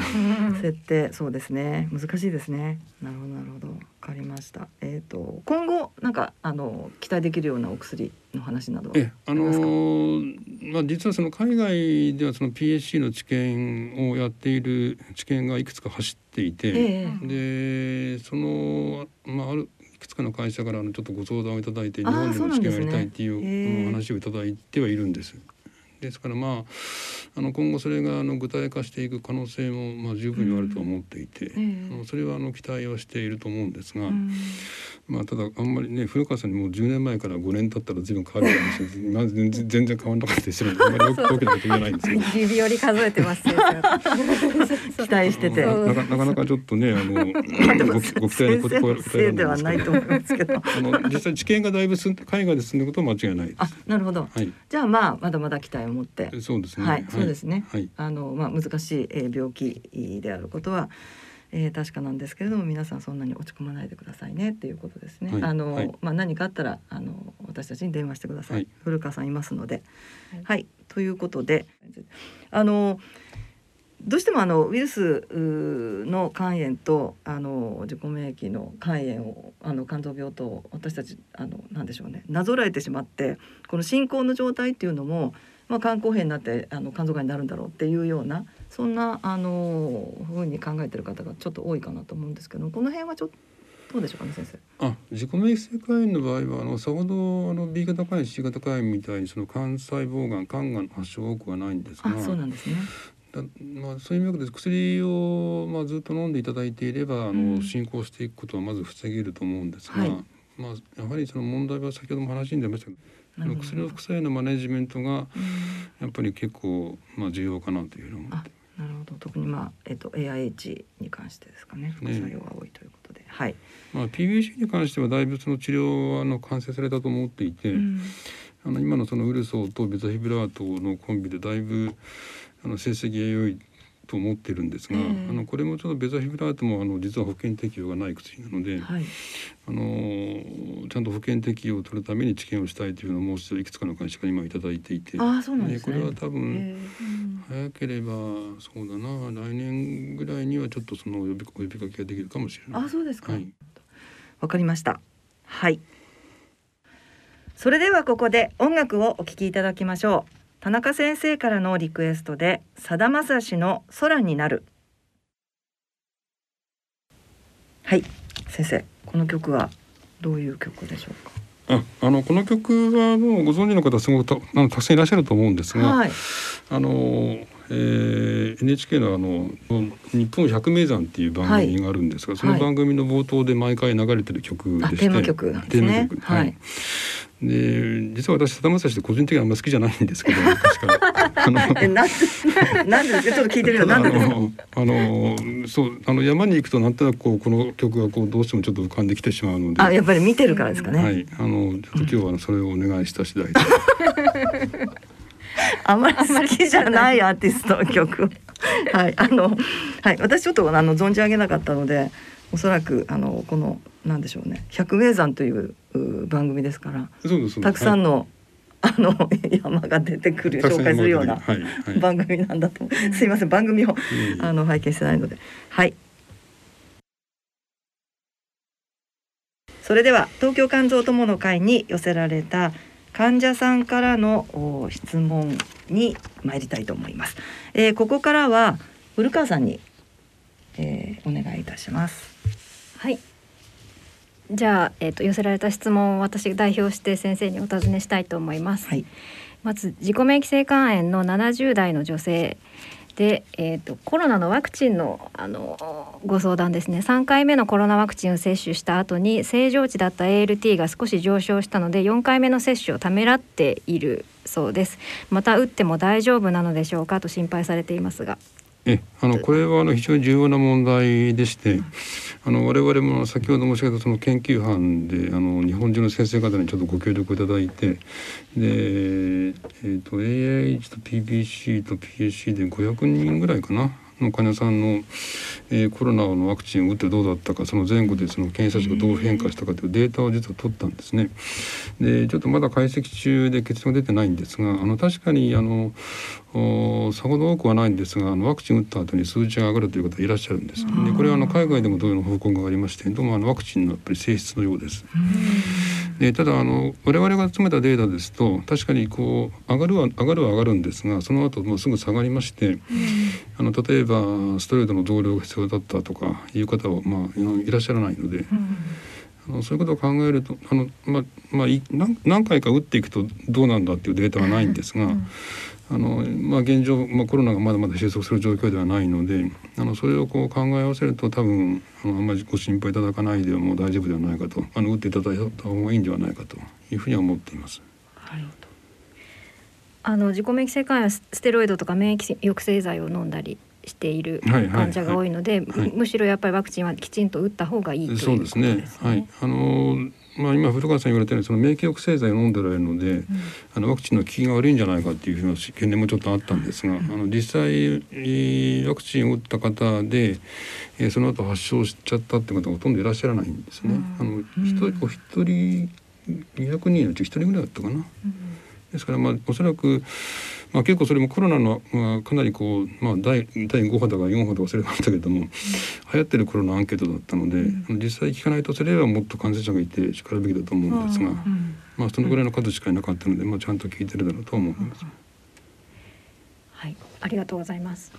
設定そうですね。難しいですね。なるほどなるほど。わかりました。えっ、と今後なんかあの期待できるようなお薬の話などはえあのーまあ、実はその海外ではその PSC の治験をやっている治験がいくつか走っていて、ええ。でその、まあ、あるいくつかの会社からあのちょっとご相談をいただいて日本でも治験をやりたいっていう話をいただいてはいるんです。ですからまああの今後それがあの具体化していく可能性もまあ十分にあるとは思っていて、ええ。あのそれはあの期待はしていると思うんですが、うん。まあただあんまりね古川さんにもう10年前から5年経ったら随分変わるかもしれない。全然全然変わらなかったりするのであんまり大きなこと言えないんですけど。指折り数えてます 期待してて。なかなかなかちょっとねあの ご期待に応え先生のせいではないと思いますけど。あの実際知見がだいぶ進んで海外で進んでることは間違いないです。あなるほど。はい、じゃあまあまだまだ期待を持ってそうですね。はい、そうですね。はい、あのまあ難しい、えー病気であることは、えー確かなんですけれども、皆さんそんなに落ち込まないでくださいねっていうことですね。はいあの、はいまあ何かあったらあの私たちに電話してください。はい古川さんいますので、は、はいいということで、あの。どうしてもあのウイルスの肝炎とあの自己免疫の肝炎をあの肝臓病と私たちあのなんでしょうねなぞらえてしまってこの進行の状態っていうのも、まあ、肝硬変になってあの肝臓がんになるんだろうっていうようなそんなあのふうに考えてる方がちょっと多いかなと思うんですけどこの辺はちょっとどうでしょうかね先生。あ自己免疫性肝炎の場合はあのさほどあの B 型肝炎 C 型肝炎みたいにその肝細胞がん肝がんの発症多くはないんですがあそうなんですね。だまあ、そういう意味で薬を、まあ、ずっと飲んでいただいていればあの、うん進行していくことはまず防げると思うんですが、はいまあ、やはりその問題は先ほども話に出ましたけど薬の副作用のマネジメントがうん。やっぱり結構、まあ、重要かなというふうに思あって。なるほど。特にまあえっと AIH に関してですかね。副作用が多いということで、はい。まあ、PBC に関してはだいぶその治療はあの完成されたと思っていて、うん。ああの今のそのウルソーとベザフィブラートのコンビでだいぶあの成績が良いと思ってるんですが、ええ。あのこれもちょっとベザフィブラートもあの実は保険適用がない薬なので、はい。あのちゃんと保険適用を取るために治験をしたいというのを申し出いくつかの会社が今いただいていてああそうなんですね。これは多分へ早ければそうだな来年ぐらいにはちょっとその呼びお呼びかけができるかもしれない。あそうですか。はい。わかりました。はい。それではここで音楽をお聴きいただきましょう田中先生からのリクエストでさだまさしの空になる。はい先生この曲はどういう曲でしょうああのこの曲はもうご存知の方すごくたあのたくさんいらっしゃると思うんですが、かはい。あの、えー、NHK のあの「日本百名山」っていう番組があるんですが、その番組の冒頭で毎回流れてる曲でして、あテーマ曲ですね。テーマ曲。はい、はい。で実は私さだまさしって個人的にはあんま好きじゃないんですけど 昔から。あの えなんで なんでですかちょっと聞いてあのあのそうあの山に行くとなんとなくこうこの曲がこうどうしてもちょっと浮かんできてしまうので。あやっぱり見てるからですかね、はい、あのちょっと今日はそれをお願いした次第で。あまり好きじゃないアーティストの曲。はい、あの、はい、私ちょっとあの存じ上げなかったので、おそらくあのこのなんでしょうね、百名山というう番組ですから、そうです。たくさんのの、あの 山が出てくる紹介するようなはいはい。番組なんだと。すいません、番組をあの拝見してないので、はい。それでは東京肝臓友の会に寄せられた患者さんからのお質問に参りたいと思います。えーここからは古川さんに、えーお願いいたします。はい。じゃあ、えっ、と寄せられた質問を私が代表して先生にお尋ねしたいと思います。はい。まず自己免疫性肝炎の70代の女性で、えー、とコロナのワクチンのあのご相談ですね。3回目のコロナワクチンを接種した後に正常値だった ALT が少し上昇したので4回目の接種をためらっているそうです。また打っても大丈夫なのでしょうかと心配されていますが。え、あのこれはあの非常に重要な問題でして、あの我々も先ほど申し上げたその研究班であの日本中の先生方にちょっとご協力いただいて、で、えー、と AIH と PBC と PSC で500人ぐらいかな。の患者さんの、えーコロナのワクチンを打ってどうだったかその前後でその検査値がどう変化したかというデータを実は取ったんですね。でちょっとまだ解析中で結論が出てないんですがあの確かにあのさほど多くはないんですがあのワクチン打った後に数値が上がるという方いらっしゃるんです。でこれはあの海外でも同様の報告がありましてどうもあのワクチンのやっぱり性質のようです。でただあの我々が集めたデータですと確かにこう上がるは上がるは上がるんですがその後もうすぐ下がりまして、あの例えばストレートの増量が必要だったとかいう方はまあいらっしゃらないので。あのそういうことを考えるとあの、まあまあ、い何何回か打っていくとどうなんだっていうデータはないんですが、あのまあ、現状、まあ、コロナがまだまだ収束する状況ではないのであのそれをこう考え合わせると多分あのあんまりご心配いただかないでもう大丈夫ではないかとあの打っていただいた方がいいんではないかというふうには思っています。あの自己免疫性肝炎はスステロイドとか免疫抑制剤を飲んだりしている患者が多いので、はいむむしろやっぱりワクチンはきちんと打った方がいいというそうことですね。ですね。はい。あのまあ今古川さん言われたようにその免疫抑制剤を飲んでられるので、あのワクチンの効きが悪いんじゃないかっていうふうな懸念もちょっとあったんですが、あの実際えーワクチンを打った方で、えーその後発症しちゃったって方がほとんどいらっしゃらないんですね。あの一人お一人200人のうち一人ぐらいだったかな。ですからまあおそらく、まあ、結構それもコロナの、まあ、かなりこう、まあ、第第5波だか4波だか忘れましたけども、流行ってる頃のアンケートだったので、あの実際聞かないとそれよりはもっと感染者がいてしかるべきだと思うんですが、まあ、そのぐらいの数しかいなかったので、まあ、ちゃんと聞いてるだろうと思います。はい、ありがとうございます。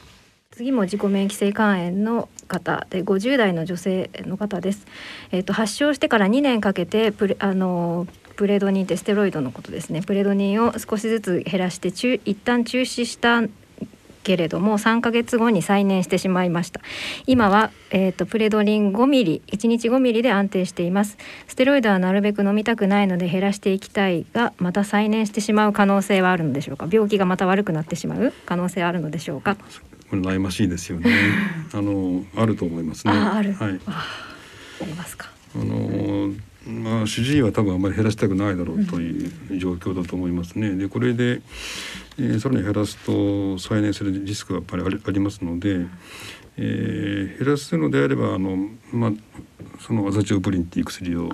次も自己免疫性肝炎の方で50代の女性の方です。えっ、と発症してから2年かけてプレあのプレドニンってステロイドのことですね。プレドニンを少しずつ減らして中一旦中止したけれども3ヶ月後に再燃してしまいました今は、えー、とプレドリン5ミリ1日5ミリで安定していますステロイドはなるべく飲みたくないので減らしていきたいがまた再燃してしまう可能性はあるのでしょうか病気がまた悪くなってしまう可能性はあるのでしょうかこれ悩ましいですよね。あのあると思いますね。ああるはい。あありますかあのまあ主治医は多分あんまり減らしたくないだろうという状況だと思いますね。でこれで、えー、さらに減らすと再燃するリスクがやっぱりありますので、えー、減らすのであればあのまあそのアザチオプリンっていう薬を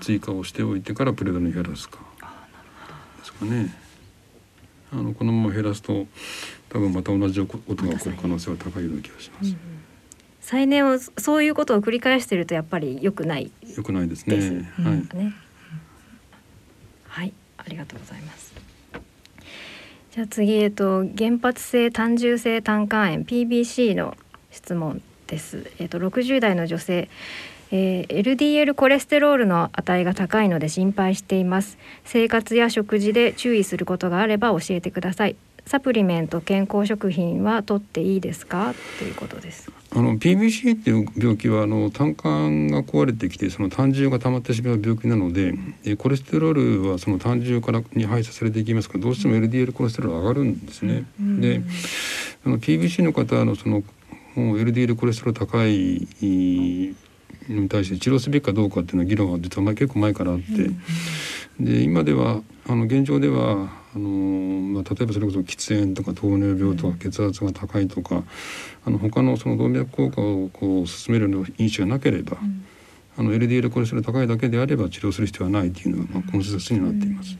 追加をしておいてからプレドに減らすかですかね。あのこのまま減らすと多分また同じことが起こる可能性は高いような気がします。再燃をそういうことを繰り返しているとやっぱり良くない良くないですね。ですはい、ね。はい、ありがとうございます。じゃあ次えっと原発性単重性胆管炎 PBC の質問です。えっと60代の女性。えー、LDL コレステロールの値が高いので心配しています生活や食事で注意することがあれば教えてくださいサプリメント健康食品は取っていいですか？ということです。あの PBC っていう病気はあの胆管が壊れてきてその胆汁が溜まってしまう病気なので、えコレステロールはその胆汁からに排出されていきますからどうしても LDL コレステロール上がるんですね。うん、であの PBC の方のその LDL コレステロール高いに対して治療すべきかどうかっていうのは議論は実は結構前からあって、うん、で今ではあの現状ではあのまあ、例えばそれこそ喫煙とか糖尿病とか血圧が高いとか、あの他のその動脈硬化をこう進めるような因子がなければ、うん、あの LDL コレステロール高いだけであれば治療する必要はないというのが、まあ、コンセンサスになっています。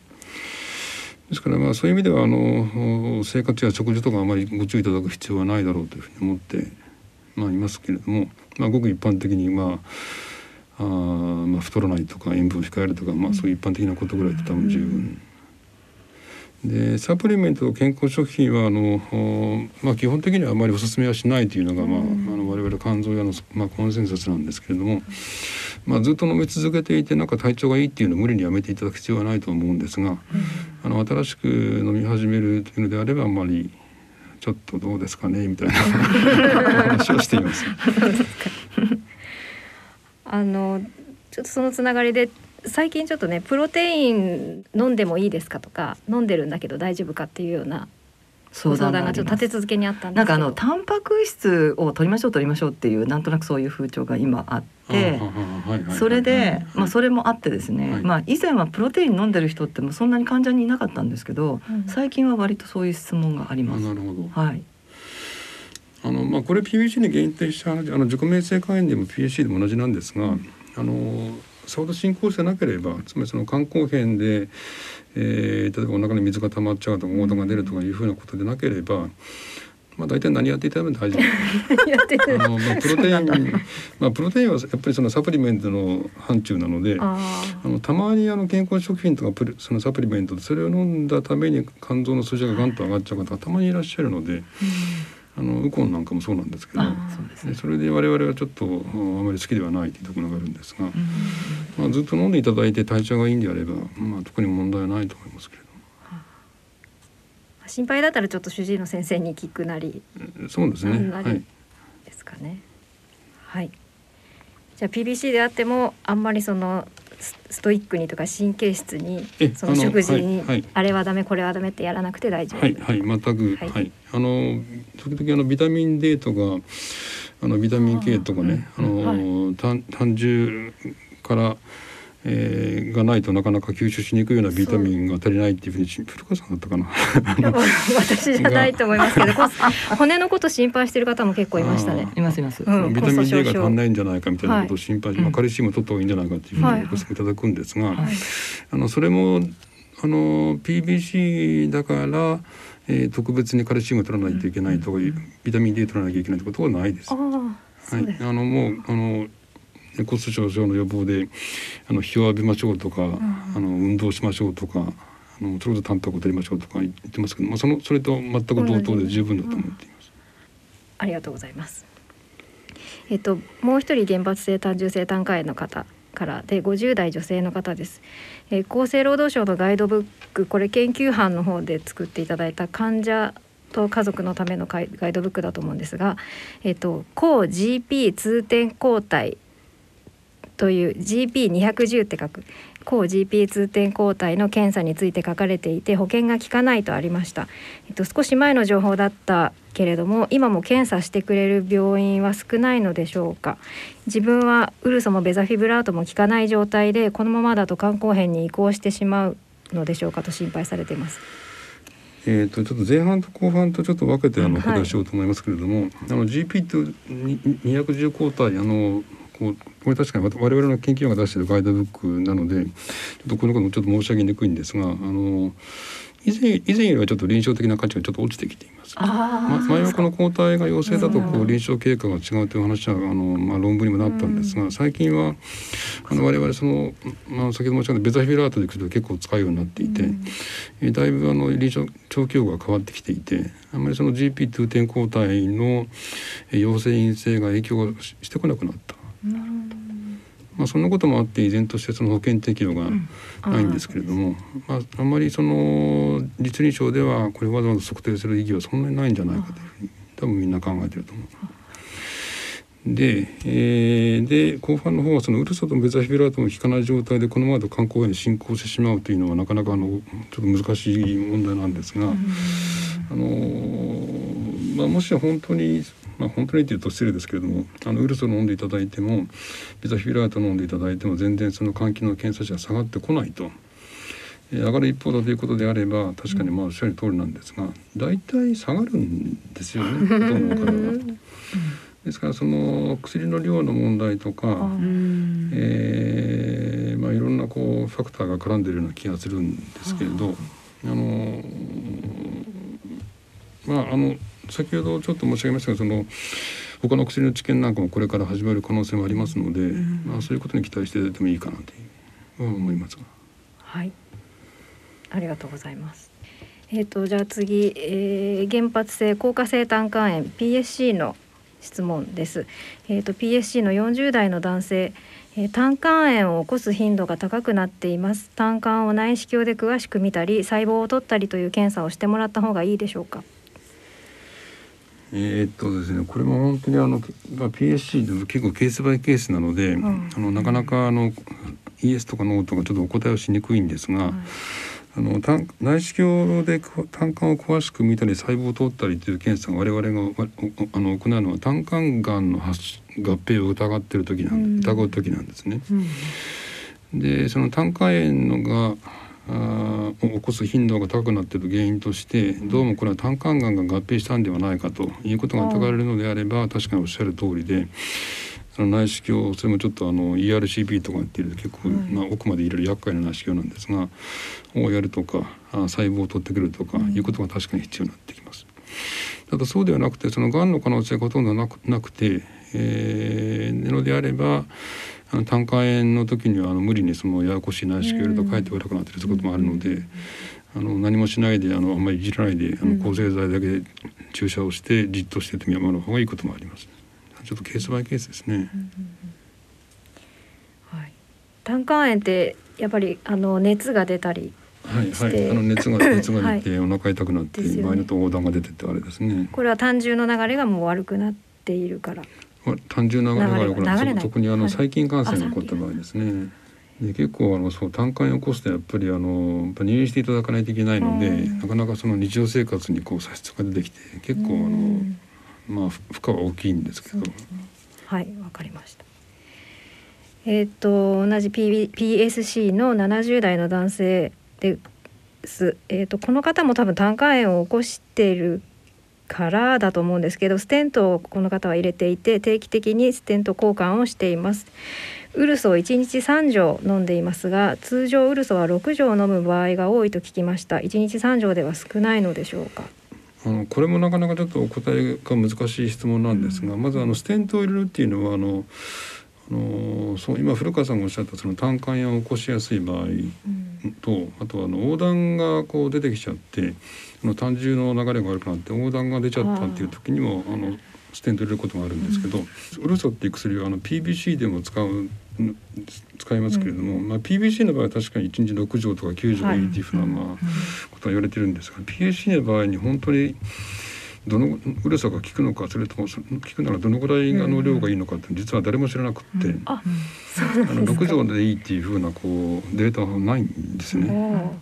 ですからまあそういう意味ではあの生活や食事とかあまりご注意いただく必要はないだろうというふうに思ってまあいますけれども、まあ、ごく一般的にまああまあ太らないとか塩分を控えるとか、まあ、そういう一般的なことぐらいで多分十分でサプリメントと健康食品はあの、まあ、基本的にはあまりお勧めはしないというのが、まあ、あの我々肝臓屋の、まあ、コンセンサスなんですけれども、まあ、ずっと飲み続けていてなんか体調がいいっていうのを無理にやめていただく必要はないと思うんですが、あの新しく飲み始めるというのであればあんまりちょっとどうですかねみたいな 話をしています。あのちょっとそのつながりで最近ちょっとねプロテイン飲んでもいいですかとか飲んでるんだけど大丈夫かっていうような相談がちょっと立て続けにあったんなんかあのタンパク質を取りましょう取りましょうっていうなんとなくそういう風潮が今あって、それでまあそれもあってですね、はい、まあ以前はプロテイン飲んでる人ってもそんなに患者にいなかったんですけど、うん、最近は割とそういう質問があります。なるほど。はい。あのまあこれ PBC に限定したあの自己免疫性肝炎でも PBC でも同じなんですが、うん、あのさほど進行してなければつまりその肝硬変で、えー、例えばお腹に水が溜まっちゃうとか嘔吐が出るとかいうふうなことでなければ。まあ、大体何やっていただいても大丈夫。あのまあプロテイン、まあプロテインはやっぱりそのサプリメントの範疇なので、あのたまにあの健康食品とかプルそのサプリメントでそれを飲んだために肝臓の数字がガンと上がっちゃう方たまにいらっしゃるので。うんあのウコンなんかもそうなんですけどそね、それで我々はちょっとあまり好きではないというところがあるんですが、まあ、ずっと飲んでいただいて体調がいいんであれば、まあ、特に問題はないと思いますけれども。心配だったらちょっと主治医の先生に聞くなり。そうですね。はい。ですかね。はい。じゃあ PBC であってもあんまりそのストイックにとか神経質にその食事にあれはダメこれはダメってやらなくて大丈夫。はいはい全くはい、あの時々あのビタミン D とかあのビタミン K とかねあの単単純からえー、がないとなかなか吸収しにくいようなビタミンが足りないっていうふうに古川さんだったかな？私じゃないと思いますけど骨のこと心配してる方も結構いましたね。いますいます、うん、ビタミン D が足んないんじゃないかみたいなことを心配して、はい、まあ、カルシウム取った方がいいんじゃないかっていうふうにお勧めいただくんですが、はい、あのそれもあの PBC だからえー、特別にカルシウム取らないといけないとか、うん、ビタミン D 取らなきゃいけないってことはないです。はい、あのもうあの骨粗しょう症の予防であの日を浴びましょうとか、うん、あの運動しましょうとかあのそれこそタンパクを取りましょうとか言ってますけど、まあ、そのそれと全く同等で十分だと思っています。ありがとうございます。えっともう一人原発性単純性胆管炎の方からで50代女性の方です、えー、厚生労働省のガイドブックこれ研究班の方で作っていただいた患者と家族のためのガイドブックだと思うんですが、えっと、抗 GP 通点抗体という GP210 って書く抗 GP 通点抗体の検査について書かれていて保険が効かないとありました、えっと、少し前の情報だったけれども今も検査してくれる病院は少ないのでしょうか。自分はウルソもベザフィブラートも効かない状態でこのままだと肝硬変に移行してしまうのでしょうかと心配されています。えー、とちょっと前半と後半とちょっと分けてあのおはい。答えしようと思いますけれども、あの GP と210抗体あのこうこれ確かに我々の研究が出しているガイドブックなのでちょっとこのこともちょっと申し上げにくいんですがあの以前以前よりはちょっと臨床的な価値がちょっと落ちてきています。ま、前はこの抗体が陽性だとこう臨床経過が違うという話はあの、まあ、論文にもなったんですが、最近はあの我々その、まあ、先ほど申し上げたベザフィブラートでいくと結構使うようになっていて、えーだいぶあの臨床長期用が変わってきていてあんまりその GP2 点抗体のえー陽性陰性が影響してこなくなった。まあ、そんなこともあって依然としてその保険適用がないんですけれども、まあ、あんまりその実臨床ではこれわざわざ測定する意義はそんなにないんじゃないかというふうに多分みんな考えてると思う。で,、えーで後半の方はそのウルソとベザフィブラートも効かない状態でこのままだと肝硬変に進行してしまうというのはなかなかあのちょっと難しい問題なんですが、あのーまあ、もし本当に、まあ、本当にっていうと失礼ですけれどもあのウルソを飲んでいただいてもベザフィブラートを飲んでいただいても全然その肝機能検査値が下がってこないと。えー上がる一方だということであれば確かにまあおっしゃる通りなんですが大体下がるんですよね ほとんどの方が。ですからその薬の量の問題とか、えーまあ、いろんなこうファクターが絡んでいるような気がするんですけれどあのまああの先ほどちょっと申し上げましたがその他の薬の治験なんかもこれから始まる可能性もありますので、まあ、そういうことに期待していただいてもいいかなという思いますが。はいありがとうございますえっ、とじゃあ次、えー原発性硬化性胆管炎 PSC の質問です。えっ、と PSC の40代の男性、えー胆管炎を起こす頻度が高くなっています。胆管を内視鏡で詳しく見たり、細胞を取ったりという検査をしてもらった方がいいでしょうか？えーっとですね、これも本当にあの、まあ、PSC でも結構ケースバイケースなので、ん。あのなかなかあのイエスとかノーとかちょっとお答えをしにくいんですが、あの胆内視鏡でこ胆管を詳しく見たり細胞を取ったりという検査が我々があの行うのは胆管がんの発合併を疑っている時なん疑う時なんですね。でその胆管炎のがを起こす頻度が高くなっている原因としてどうもこれは胆管がんが合併したんではないかということが疑われるのであれば確かにおっしゃる通りで内視鏡それもちょっとあの ERCP とかっていう結構、まあ、奥まで入れる厄介な内視鏡なんですがをやるとかあ細胞を取ってくるとかいうことが確かに必要になってきます。ただそうではなくてそのがんの可能性がほとんどなくなくて、えー、のであればあの胆管炎の時にはあの無理にそのややこしい内視鏡とかえって悪くなっていうこともあるので、あの何もしないであのあんまりいじらないであの抗生剤だけで注射をしてじっとしてて見守る方がいいこともあります。ちょっとケースバイケースですね。はい。胆管炎ってやっぱりあの熱が出たり、はいはい、あの熱が熱が出て、お腹痛くなって、ですよね場合によって横断が出てってあれですね。これは胆汁の流れがもう悪くなっているから。まあ単純な流れが良くな特にあのはい。細菌感染が起こった場合ですね。で結構あのそう胆管炎を起こすとやっぱりあのやっぱ入院していただかないといけないので、うん。なかなかその日常生活にこう差し支えが出てきて結構あの、まあ負荷は大きいんですけど、はい、わかりました。えっ、と同じ PB PSC の70代の男性です。えっ、とこの方も多分胆管炎を起こしているからだと思うんですけど、ステントをこの方は入れていて定期的にステント交換をしています。ウルソを1日3錠飲んでいますが通常ウルソは6錠飲む場合が多いと聞きました。1日3錠では少ないのでしょうか？あのこれもなかなかちょっとお答えが難しい質問なんですが、まずあのステントを入れるっていうのはあのあのそう今古川さんがおっしゃったその胆管炎を起こしやすい場合と、あとはあの横断がこう出てきちゃってあの胆汁の流れが悪くなって横断が出ちゃったっていう時にもあのステント入れることがあるんですけど、ウルソっていう薬はあの PBC でも使う使いますけれども、まあ、PBC の場合は確かに1日6錠とか9錠がいいっていうふうな、まあ、ことは言われてるんですが PSC の場合に本当にどのうるさが効くのかそれとも効くならどのぐらいあの量がいいのかって実は誰も知らなくって、ああの6錠でいいっていうふうなこうデータはないんですね。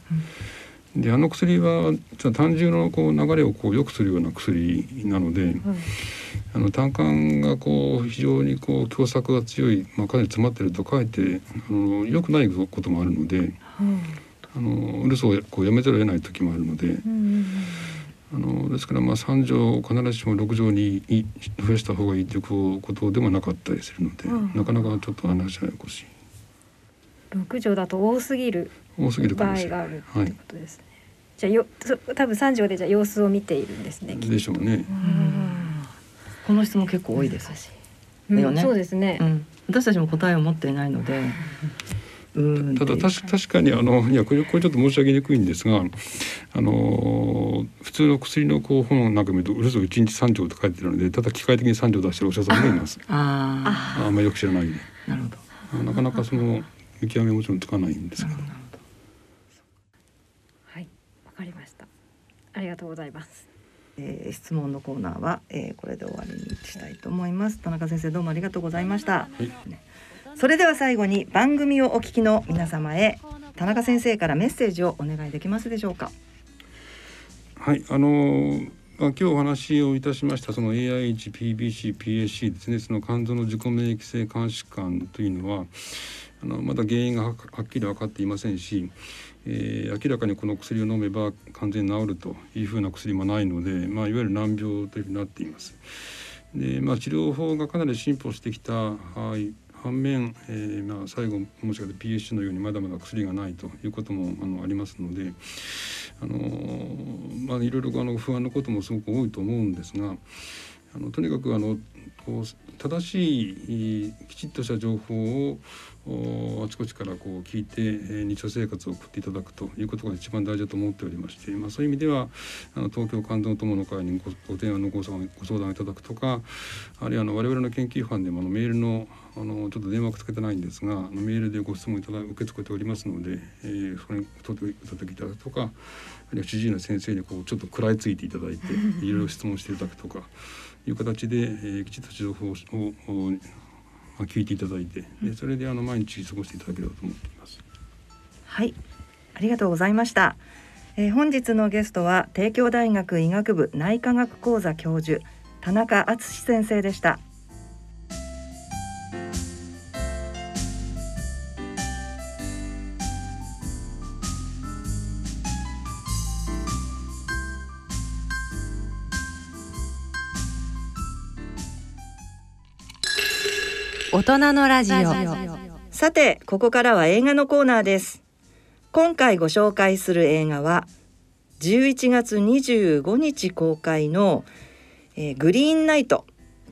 であの薬は実は胆汁のこう流れをこう良くするような薬なので、はいあの胆管がこう非常にこう狭窄が強い、まあ、かなり詰まってるとかえってあの良くないこともあるのであのウルスをこうやめざるを得ない時もあるのでうんうんあのですからまあ3錠必ずしも6錠にい増やした方がいいということでもなかったりするので、うんなかなかちょっと話はややこしいうん六錠だと多すぎる多すぎるか場合。があるってことですね。じゃあよそ多分三錠でじゃあ様子を見ているんですね。でしょうね。この質問結構多いです。うんそうですねう。ん、私たちも答えを持っていないので。うんただ確確かにあのいやこれこれちょっと申し上げにくいんですがあの普通の薬のこう本なんか見るとウルスを1日3錠と書いてるのでただ機械的に3錠出してるお医者さんもいますああんまりよく知らないんであ、なるほど。なかなかその見極めもちろんつかないんですけどはい、わかりました。ありがとうございます。えー質問のコーナーは、えーこれで終わりにしたいと思います。田中先生どうもありがとうございました。いねそれでは最後に番組をお聞きの皆様へ田中先生からメッセージをお願いできますでしょうか。はいあのまあ、今日お話をいたしましたその AIH、PBC、PAC ですねその肝臓の自己免疫性肝疾患というのはあのまだ原因がははっきり分かっていませんし、えー明らかにこの薬を飲めば完全に治るというふうな薬もないので、まあ、いわゆる難病というふうになっています。でまあ、治療法がかなり進歩してきたはい反面、えーまあ、最後もしかして PSC のようにまだまだ薬がないということもあのありますので、あのまあ、いろいろあの不安のこともすごく多いと思うんですがあのとにかくあのこう正しいきちっとした情報をあちこちからこう聞いて、えー日常生活を送っていただくということが一番大事だと思っておりまして、まあ、そういう意味ではあの東京肝臓友の会にごご提案のご相談ご相談いただくとかあるいはあの我々の研究班でもあのメールのあのちょっと電話がつけてないんですがメールでご質問いただ受け付けておりますので、えーそれに取っていただきいたとかあるいは主治医の先生にこうちょっと食らいついていただいて いろいろ質問していただくとかいう形で、えーきちっと情報ををまあ聞いていただいてでそれであの毎日過ごしていただければと思っています。はい、ありがとうございました。えー本日のゲストは帝京大学医学部内科学講座教授田中敦先生でした。大人のラジオ。さてここからは映画のコーナーです。今回ご紹介する映画は11月25日公開の、えーグリーンナイト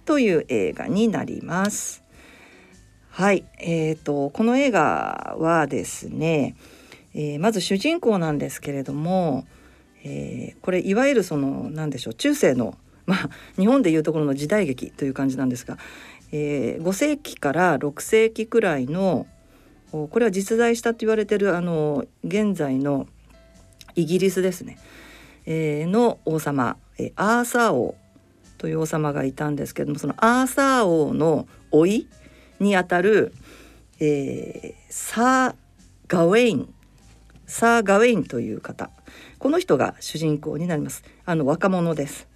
という映画になります。はいえー、とこの映画はですね、えーまず主人公なんですけれども、えーこれいわゆるその何でしょう中世のまあ日本でいうところの時代劇という感じなんですがえー5世紀から6世紀くらいのこれは実在したと言われてるあの現在のイギリスですね、えーの王様、えアーサー王という王様がいたんですけどもそのアーサー王の甥いにあたる、えーサー・ガウェイン。サー・ガウェインという方。この人が主人公になります。あの若者です。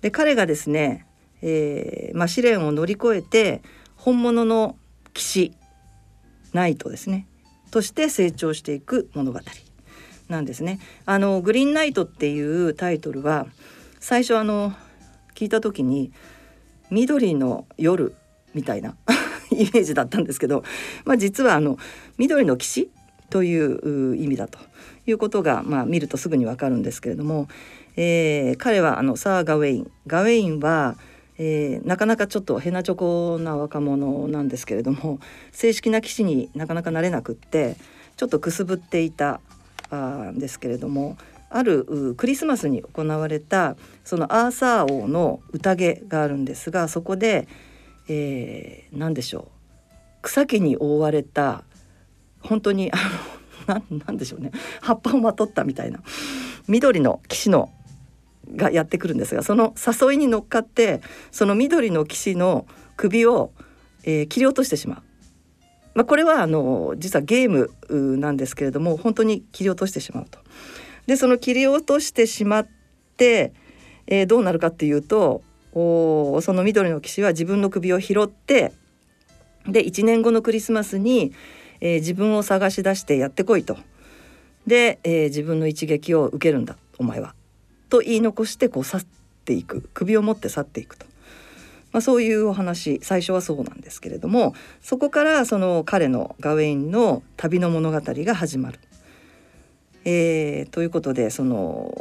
で彼がですねえーまあ、試練を乗り越えて本物の騎士ナイトですね。として成長していく物語。なんですね。あのグリーンナイトっていうタイトルは最初あの聞いた時に緑の夜みたいな イメージだったんですけど、まあ、実はあの緑の騎士という意味だと。いうことが、まあ、見るとすぐにわかるんですけれども、えー彼はあのサー・ガウェイン。ガウェインは、えーなかなかちょっとヘナチョコな若者なんですけれども正式な騎士になかなかなれなくってちょっとくすぶっていたあんですけれどもあるクリスマスに行われたそのアーサー王の宴があるんですがそこで、えー、何でしょう草木に覆われた本当にあのななんでしょうね葉っぱをまとったみたいな緑の騎士のがやってくるんですがその誘いに乗っかってその緑の騎士の首を、えー、切り落としてしまう。まあ、これはあの実はゲームなんですけれども本当に切り落としてしまうと。でその切り落としてしまって、えー、どうなるかっていうとおその緑の騎士は自分の首を拾ってで1年後のクリスマスに、えー、自分を探し出してやってこいと。で、えー、自分の一撃を受けるんだお前は。と言い残してこう去っていく首を持って去っていくと。まあ、そういうお話最初はそうなんですけれどもそこからその彼のガウェインの旅の物語が始まる。えー、ということでその、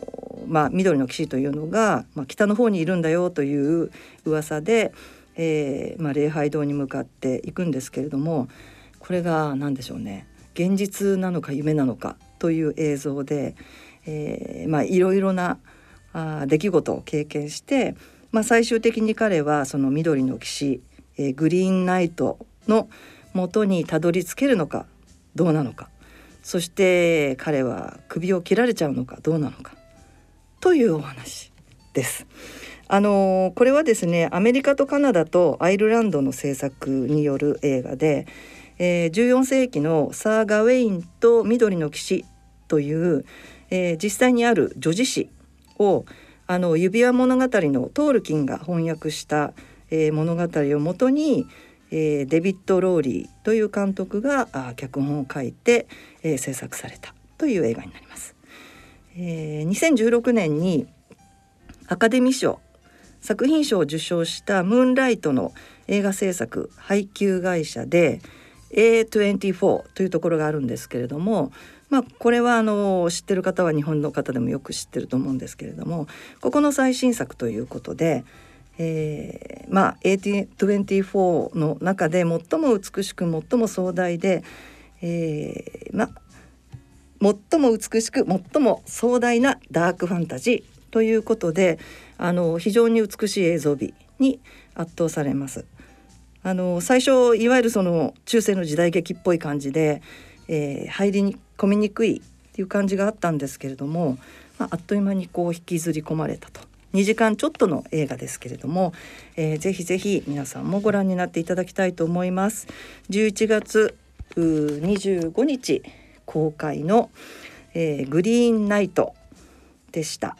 まあ、緑の騎士というのが、まあ、北の方にいるんだよという噂で、えーまあ、礼拝堂に向かっていくんですけれどもこれが何でしょうね現実なのか夢なのかという映像で、えー、まあいろいろなあ出来事を経験して、まあ、最終的に彼はその緑の騎士、えー、グリーンナイトのもとにたどり着けるのかどうなのかそして彼は首を切られちゃうのかどうなのかというお話です。あのこれはですねアメリカとカナダとアイルランドの制作による映画で、えー、14世紀のサー・ガウェインと緑の騎士という、えー、実際にある女児誌をあの指輪物語のトールキンが翻訳した、えー、物語をもとに、えー、デビッド・ローリーという監督があ脚本を書いて、えー、制作されたという映画になります。えー、2016年にアカデミー賞作品賞を受賞したムーンライトの映画制作配給会社で A24 というところがあるんですけれどもまあ、これはあの知ってる方は日本の方でもよく知ってると思うんですけれどもここの最新作ということで、えー、まあ A24 の中で最も美しく最も壮大で、えー、まあ最も美しく最も壮大なダークファンタジーということであの非常に美しい映像美に圧倒されます。あの最初いわゆるその中世の時代劇っぽい感じで、えー、入り込みにくいっていう感じがあったんですけれども、まあ、あっという間にこう引きずり込まれたと。2時間ちょっとの映画ですけれども、えー、ぜひぜひ皆さんもご覧になっていただきたいと思います。11月25日公開の、えー、グリーンナイトでした。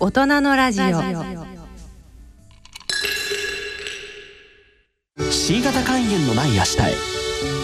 大人のラジオ。C 型肝炎のない明日へ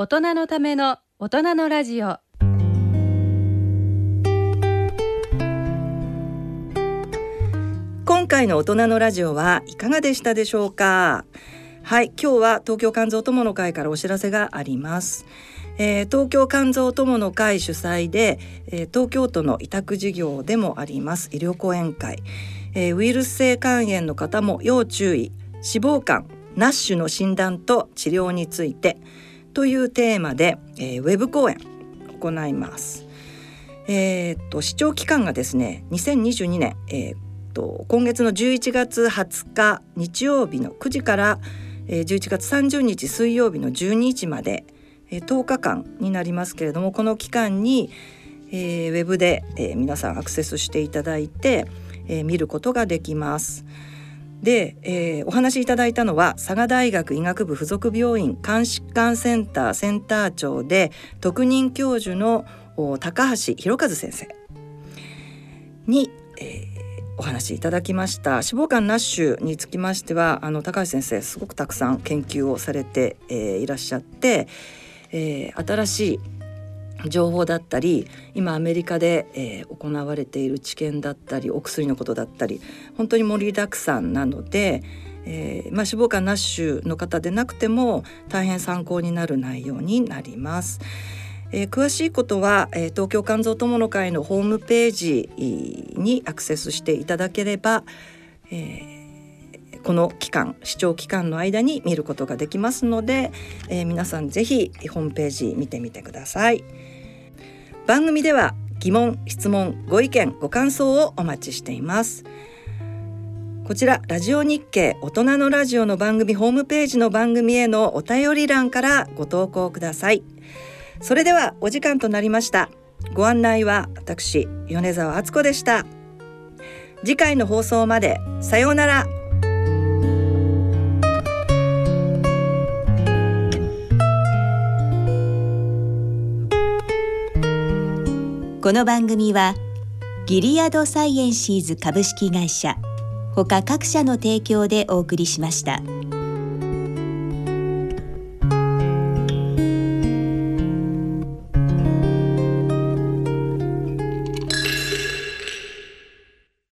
大人のための大人のラジオ。今回の大人のラジオはいかがでしたでしょうか？はい今日は東京肝臓友の会からお知らせがあります。えー、東京肝臓友の会主催で、えー、東京都の委託事業でもあります医療講演会、えー、ウイルス性肝炎の方も要注意。脂肪肝ナッシュの診断と治療について。というテーマで、えー、ウェブ講演行います。えー、っと視聴期間がですね2022年、えー、っと今月の11月20日日曜日の9時から、えー、11月30日水曜日の12日まで、えー、10日間になりますけれどもこの期間に、えー、ウェブで、えー、皆さんアクセスしていただいて、えー、見ることができます。で、えー、お話しいただいたのは佐賀大学医学部附属病院肝疾患センターセンター長で特任教授の高橋博和先生に、えー、お話しいただきました。脂肪肝ナッシュにつきましてはあの高橋先生すごくたくさん研究をされて、えー、いらっしゃって、えー、新しい情報だったり今アメリカで、えー、行われている治験だったりお薬のことだったり本当に盛りだくさんなので、えーまあ、脂肪肝ナッシュの方でなくても大変参考になる内容になります。えー、詳しいことは、えー、東京肝臓友の会のホームページにアクセスしていただければ、えー、この期間視聴期間の間に見ることができますので、えー、皆さんぜひホームページ見てみてください番組では疑問質問ご意見ご感想をお待ちしています。こちらラジオ日経大人のラジオの番組ホームページの番組へのお便り欄からご投稿ください。それではお時間となりました。ご案内は私米沢敦子でした。次回の放送までさようなら。この番組はギリアドサイエンシーズ株式会社ほか各社の提供でお送りしました。